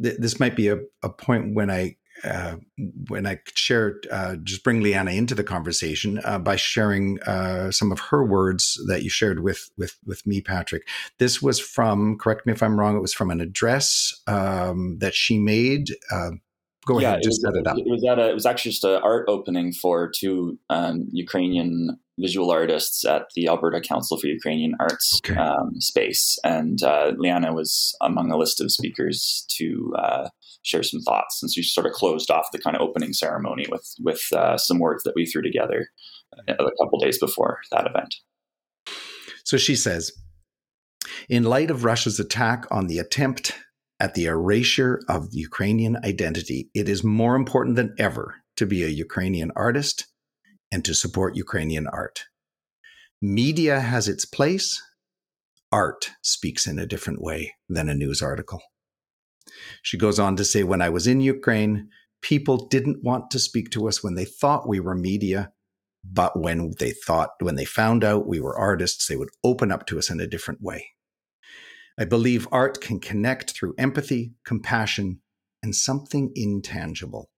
th- this might be a, a point when i uh, when I share, uh, just bring Liana into the conversation uh, by sharing uh, some of her words that you shared with with with me, Patrick. This was from, correct me if I'm wrong, it was from an address um, that she made uh, Go yeah, ahead, just set it up. It was at a, it was actually just an art opening for two um, Ukrainian visual artists at the Alberta Council for Ukrainian Arts okay. um, space, and uh, Liana was among a list of speakers to uh, share some thoughts. And so she sort of closed off the kind of opening ceremony with with uh, some words that we threw together a couple days before that event. So she says, in light of Russia's attack on the attempt at the erasure of Ukrainian identity, it is more important than ever to be a Ukrainian artist and to support Ukrainian art. Media has its place. Art speaks in a different way than a news article. She goes on to say, When I was in Ukraine, people didn't want to speak to us when they thought we were media, but when they thought, when they found out we were artists, they would open up to us in a different way. I believe art can connect through empathy, compassion, and something intangible.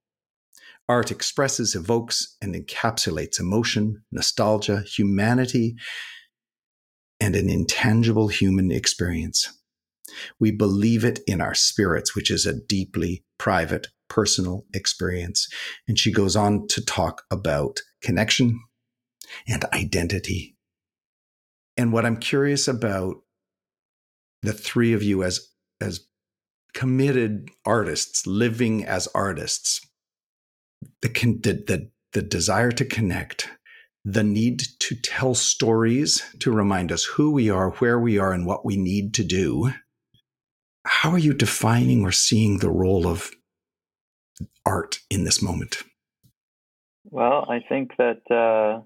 Art expresses, evokes, and encapsulates emotion, nostalgia, humanity, and an intangible human experience. We believe it in our spirits, which is a deeply private, personal experience. And she goes on to talk about connection and identity. And what I'm curious about the three of you as as committed artists living as artists the, the the the desire to connect the need to tell stories to remind us who we are where we are and what we need to do how are you defining or seeing the role of art in this moment? Well i think that uh,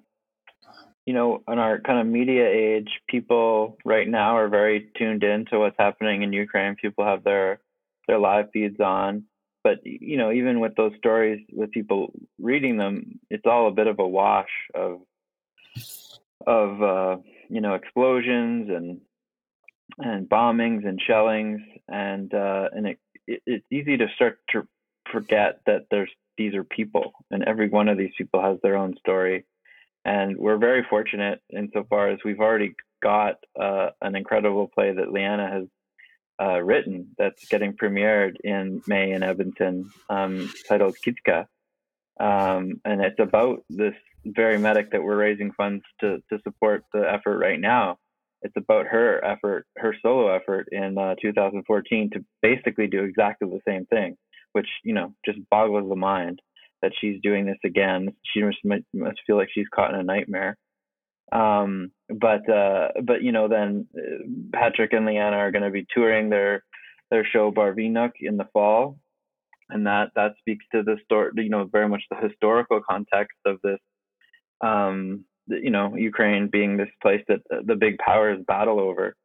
you know, in our kind of media age, people right now are very tuned in to what's happening in Ukraine. People have their their live feeds on, but you know, even with those stories, with people reading them, it's all a bit of a wash of of uh, you know explosions and and bombings and shellings, and uh, and it, it it's easy to start to forget that there's these are people, and every one of these people has their own story and we're very fortunate insofar as we've already got uh, an incredible play that Liana has uh, written that's getting premiered in May in Edmonton, um, titled Kitka. Um, and it's about this very medic that we're raising funds to, to support the effort right now. It's about her effort, her solo effort in uh, 2014 to basically do exactly the same thing, which, you know, just boggles the mind that she's doing this again. She must must feel like she's caught in a nightmare. Um, but uh, but you know, then uh, Patrick and Liana are going to be touring their their show Barvinok in the fall, and that that speaks to the story. You know, very much the historical context of this. Um, you know, Ukraine being this place that the big powers battle over,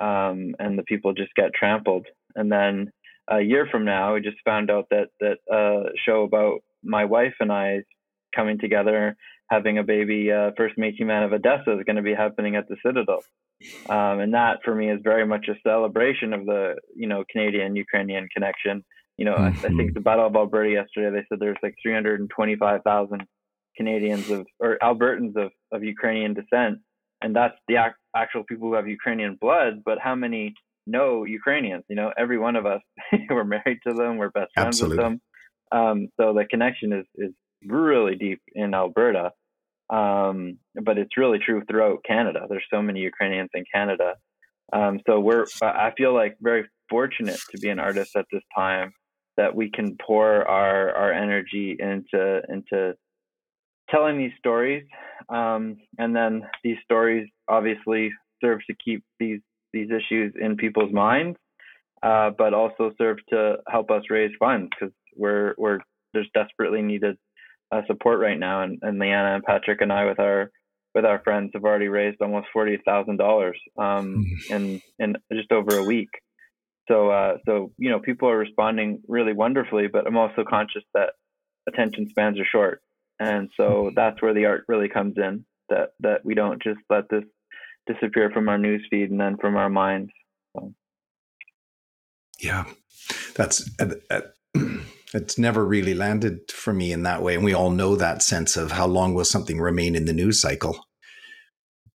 um, and the people just get trampled. And then a year from now, we just found out that that uh, show about my wife and I coming together, having a baby, uh, first Métis Man of Odessa is going to be happening at the Citadel. Um, and that for me is very much a celebration of the, you know, Canadian Ukrainian connection. You know, mm-hmm. I, I, think mm-hmm. the Battle of Alberta yesterday, they said there's like 325,000 Canadians of, or Albertans of, of Ukrainian descent. and that's the ac- actual people who have Ukrainian blood. But how many know Ukrainians? You know, every one of us we're married to them, we're best friends Absolutely. with them. Um, so the connection is is really deep in Alberta, um, but it's really true throughout Canada. There's so many Ukrainians in Canada, um, so we're I feel like very fortunate to be an artist at this time that we can pour our our energy into into telling these stories, um, and then these stories obviously serve to keep these these issues in people's minds, uh, but also serve to help us raise funds because we're we're there's desperately needed uh, support right now, and, and Liana and Patrick and I with our with our friends have already raised almost forty thousand dollars um, in in just over a week. So uh, so you know people are responding really wonderfully, but I'm also conscious that attention spans are short, and so that's where the art really comes in. That that we don't just let this disappear from our news feed and then from our minds. So. Yeah, that's uh, uh, it's never really landed for me in that way, and we all know that sense of how long will something remain in the news cycle.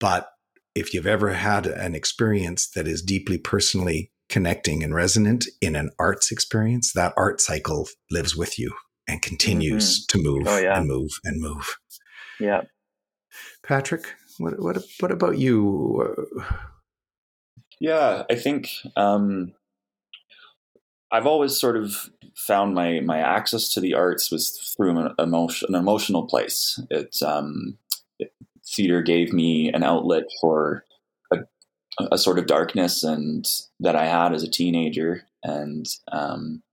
But if you've ever had an experience that is deeply personally connecting and resonant in an arts experience, that art cycle lives with you and continues mm-hmm. to move oh, yeah. and move and move. Yeah. Patrick, what what what about you? Yeah, I think um, I've always sort of found my my access to the arts was through an emotion an emotional place. Um, it theater gave me an outlet for a, a, sort of darkness and that I had as a teenager, and um,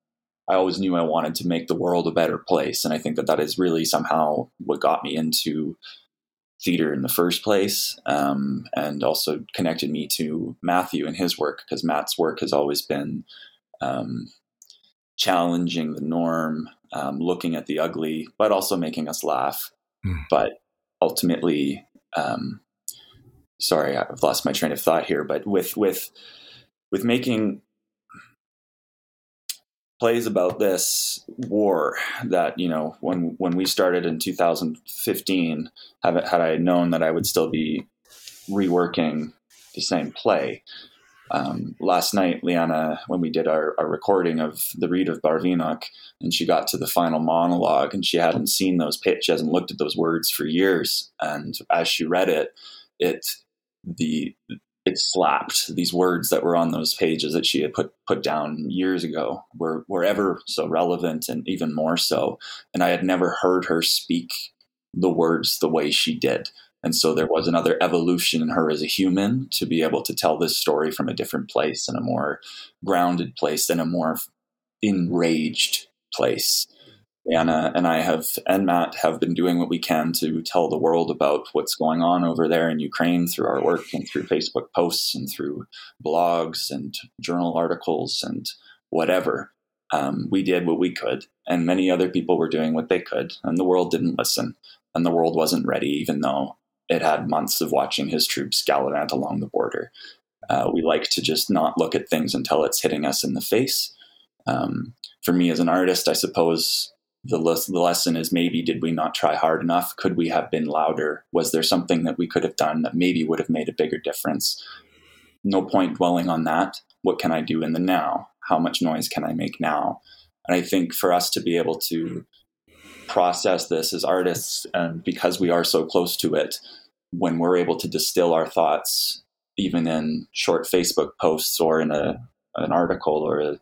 I always knew I wanted to make the world a better place, and I think that that is really somehow what got me into theater in the first place, um, and also connected me to Matthew and his work because Matt's work has always been um, challenging the norm, um, looking at the ugly, but also making us laugh. Mm. But ultimately, um, sorry, I've lost my train of thought here. But with with with making plays about this war that you know when when we started in 2015 had, had i known that i would still be reworking the same play um, last night liana when we did our, our recording of the read of barvinok and she got to the final monologue and she hadn't seen those pitch she hasn't looked at those words for years. And as she read it it the it slapped these words that were on those pages that she had put put down years ago were were ever so relevant and even more so. And i had never heard her speak the words the way she did and so there was another evolution in her as a human to be able to tell this story from a different place and a more grounded place and a more enraged place Anna and I have, and Matt have been doing what we can to tell the world about what's going on over there in Ukraine through our work and through Facebook posts and through blogs and journal articles and whatever. Um, we did what we could, and many other people were doing what they could, and the world didn't listen, and the world wasn't ready, even though it had months of watching his troops gallivant along the border. Uh, we like to just not look at things until it's hitting us in the face. Um, for me as an artist, I suppose the, le- the lesson is maybe did we not try hard enough? Could we have been louder? Was there something that we could have done that maybe would have made a bigger difference? No point dwelling on that. What can I do in the now? How much noise can I make now? And I think for us to be able to process this as artists, and because we are so close to it, when we're able to distill our thoughts, even in short Facebook posts or in a an article or a,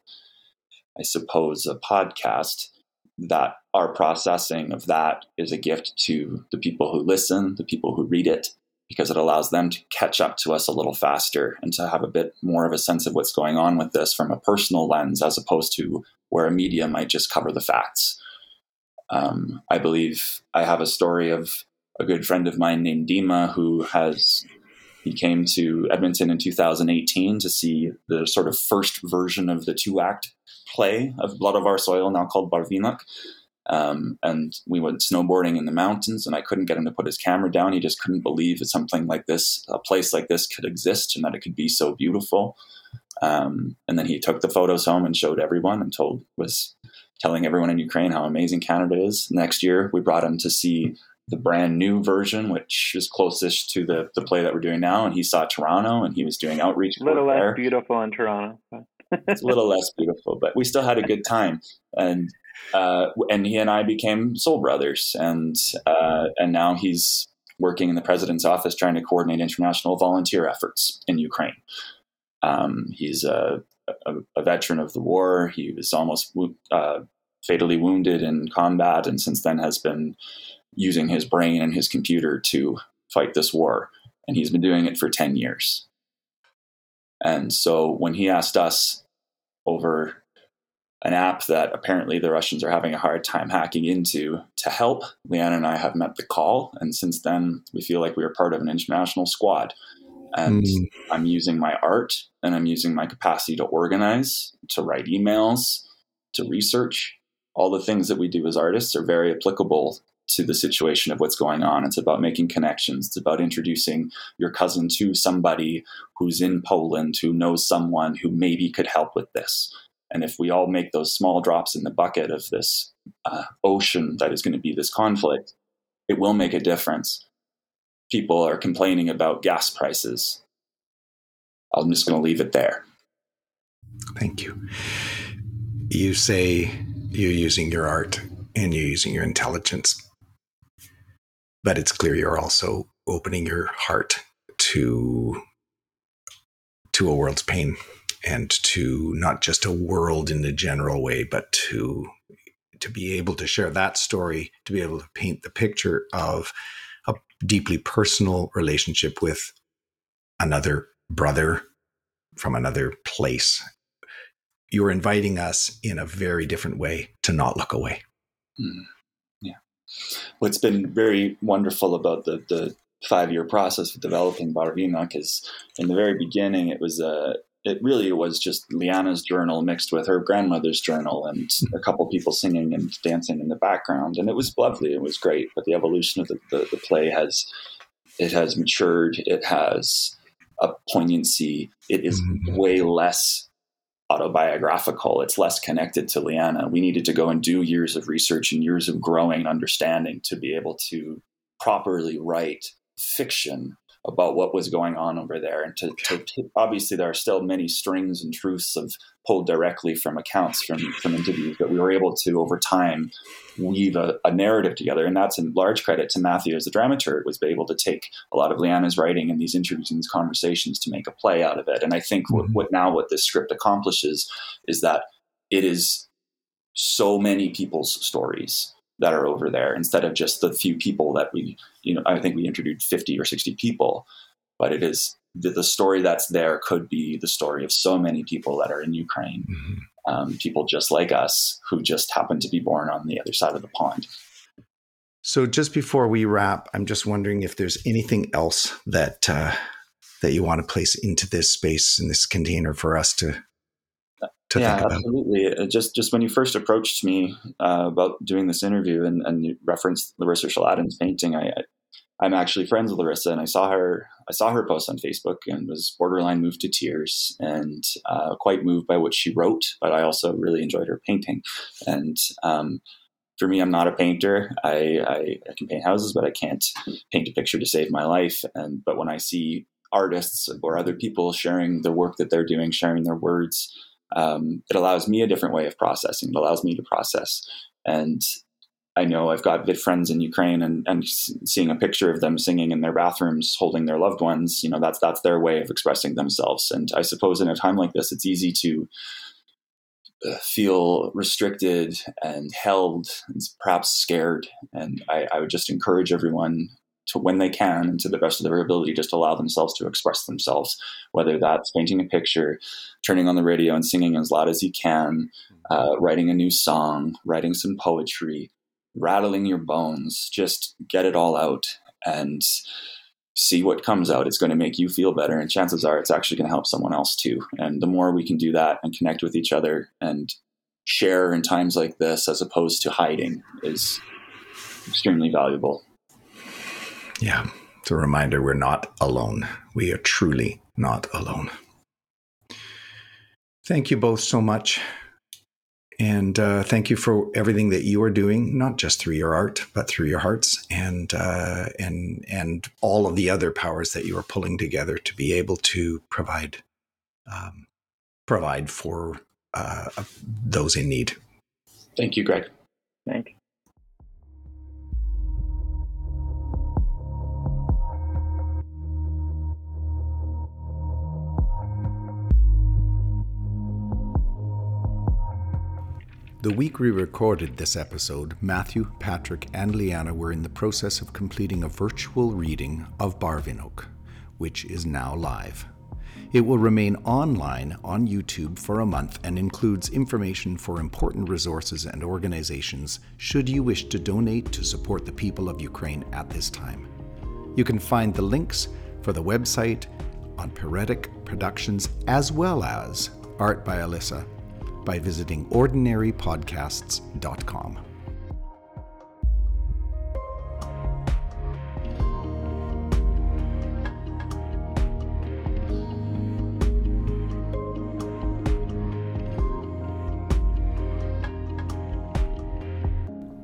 I suppose a podcast, that our processing of that is a gift to the people who listen, the people who read it, because it allows them to catch up to us a little faster and to have a bit more of a sense of what's going on with this from a personal lens as opposed to where a media might just cover the facts. Um, I believe I have a story of a good friend of mine named Dima who has he came to Edmonton in 2018 to see the sort of first version of the two act play of Blood of Our Soil, now called Barvinok. Um, and we went snowboarding in the mountains, and I couldn't get him to put his camera down. He just couldn't believe that something like this, a place like this, could exist and that it could be so beautiful. Um, and then he took the photos home and showed everyone and told was telling everyone in Ukraine how amazing Canada is. Next year, we brought him to see the brand new version, which is closest to the the play that we're doing now. And he saw Toronto, and he was doing outreach. A little less there. beautiful in Toronto. it's a little less beautiful, but we still had a good time. And uh, and he and I became soul brothers, and uh, and now he's working in the president's office trying to coordinate international volunteer efforts in Ukraine. Um, he's a, a, a, veteran of the war. He was almost uh, fatally wounded in combat, and since then has been using his brain and his computer to fight this war. And he's been doing it for 10 years. And so when he asked us over an app that apparently the Russians are having a hard time hacking into to help, Liana and I have met the call. And since then, we feel like we are part of an international squad. And mm. I'm using my art and I'm using my capacity to organize, to write emails, to research. All the things that we do as artists are very applicable to the situation of what's going on. It's about making connections. It's about introducing your cousin to somebody who's in Poland who knows someone who maybe could help with this. And if we all make those small drops in the bucket of this uh, ocean that is going to be this conflict, it will make a difference. People are complaining about gas prices. I'm just going to leave it there. Thank you. You say you're using your art and you're using your intelligence but it's clear you're also opening your heart to to a world's pain and to not just a world in the general way but to to be able to share that story to be able to paint the picture of a deeply personal relationship with another brother from another place. You're inviting us in a very different way to not look away. Mm what's been very wonderful about the, the five year process of developing Barvinok is in the very beginning, it was a, uh, it really was just Liana's journal mixed with her grandmother's journal and a couple people singing and dancing in the background. And it was lovely. It was great. But the evolution of the, the, the play has, it has matured. It has a poignancy. It is mm-hmm. way less autobiographical. It's less connected to Liana. We needed to go and do years of research and years of growing understanding to be able to properly write fiction about what was going on over there. And to, to, to, obviously, there are still many strings and truths of pulled directly from accounts from from interviews, but we were able to over time weave a, a, narrative together, and that's in large credit to Matthew as a dramaturg was able to take a lot of Liana's writing and these interviews and these conversations to make a play out of it. And I think mm-hmm. what, what now what this script accomplishes is that it is so many people's stories that are over there instead of just the few people that we, you know, I think we interviewed 50 or 60 people, but it is the, the story that's there could be the story of so many people that are in Ukraine, mm-hmm. um, people just like us who just happen to be born on the other side of the pond. So, just before we wrap, I'm just wondering if there's anything else that uh, that you want to place into this space in this container for us to to yeah, think about. Absolutely. Uh, just just when you first approached me uh, about doing this interview and, and you referenced Larisa Cheladyn's painting, I, I am actually friends with Larisa, and I saw her I saw her post on Facebook and was borderline moved to tears and uh, quite moved by what she wrote. But I also really enjoyed her painting, and um, for me, I'm not a painter. I, I, I can paint houses, but I can't paint a picture to save my life. And but when I see artists or other people sharing the work that they're doing, sharing their words, um, it allows me a different way of processing. It allows me to process. And I know I've got friends in Ukraine, and, and seeing a picture of them singing in their bathrooms, holding their loved ones, you know, that's that's their way of expressing themselves. And I suppose in a time like this, it's easy to uh, feel restricted and held, and perhaps scared. And I, I would just encourage everyone to when they can and to the best of their ability just allow themselves to express themselves whether that's painting a picture turning on the radio and singing as loud as you can uh, writing a new song writing some poetry rattling your bones just get it all out and see what comes out. It's going to make you feel better and chances are it's actually going to help someone else too. And the more we can do that and connect with each other and share in times like this as opposed to hiding is extremely valuable yeah, it's a reminder we're not alone. We are truly not alone. Thank you both so much. And uh, thank you for everything that you are doing, not just through your art, but through your hearts and uh, and and all of the other powers that you are pulling together to be able to provide um, provide for uh, those in need. Thank you, Greg. Thank you. The week we recorded this episode, Matthew, Patrick, and Liana were in the process of completing a virtual reading of Barvinok, which is now live. It will remain online on YouTube for a month and includes information for important resources and organizations should you wish to donate to support the people of Ukraine at this time. You can find the links for the website on Pyretic Productions as well as Art by Alyssa by visiting ordinarypodcasts.com.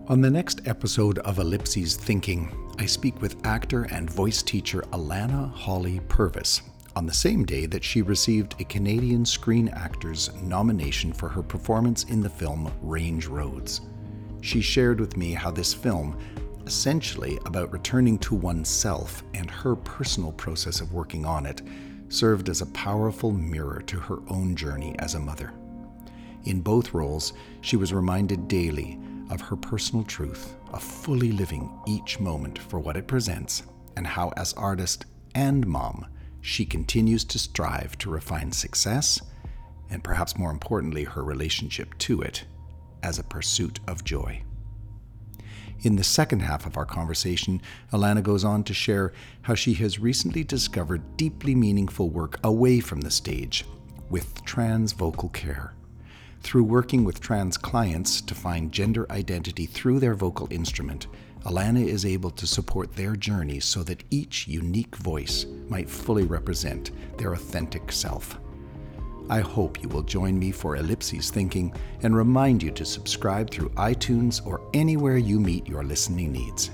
On the next episode of Ellipsis Thinking, I speak with actor and voice teacher Alana Holly Purvis on the same day that she received a Canadian Screen Actors nomination for her performance in the film Range Roads. She shared with me how this film, essentially about returning to oneself and her personal process of working on it, served as a powerful mirror to her own journey as a mother. In both roles, she was reminded daily of her personal truth of fully living each moment for what it presents, and how, as artist and mom, she continues to strive to refine success, and perhaps more importantly, her relationship to it, as a pursuit of joy. In the second half of our conversation, Alana goes on to share how she has recently discovered deeply meaningful work away from the stage with trans vocal care. Through working with trans clients to find gender identity through their vocal instrument, Alana is able to support their journey so that each unique voice might fully represent their authentic self. I hope you will join me for Ellipsis Thinking and remind you to subscribe through iTunes or anywhere you meet your listening needs.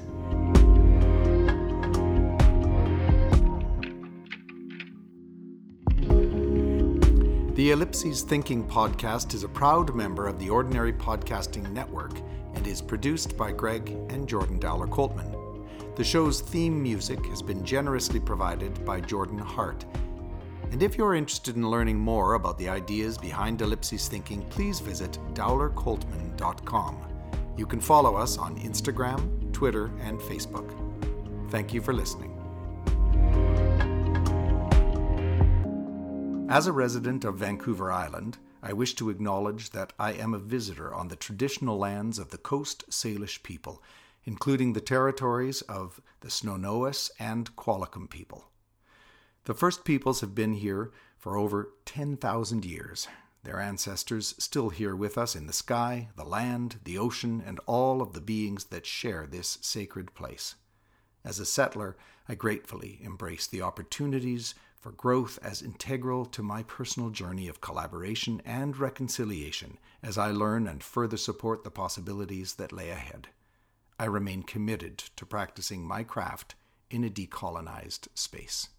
The Ellipsis Thinking podcast is a proud member of the Ordinary Podcasting Network and is produced by Greg and Jordan Dowler Coltman. The show's theme music has been generously provided by Jordan Hart. And if you're interested in learning more about the ideas behind Ellipsis Thinking, please visit dowlercoltman.com. You can follow us on Instagram, Twitter, and Facebook. Thank you for listening. As a resident of Vancouver Island, I wish to acknowledge that I am a visitor on the traditional lands of the Coast Salish people, including the territories of the Snuneymuxw and Qualicum people. The first peoples have been here for over 10,000 years. Their ancestors still here with us in the sky, the land, the ocean, and all of the beings that share this sacred place. As a settler, I gratefully embrace the opportunities for growth as integral to my personal journey of collaboration and reconciliation as I learn and further support the possibilities that lay ahead. I remain committed to practicing my craft in a decolonized space.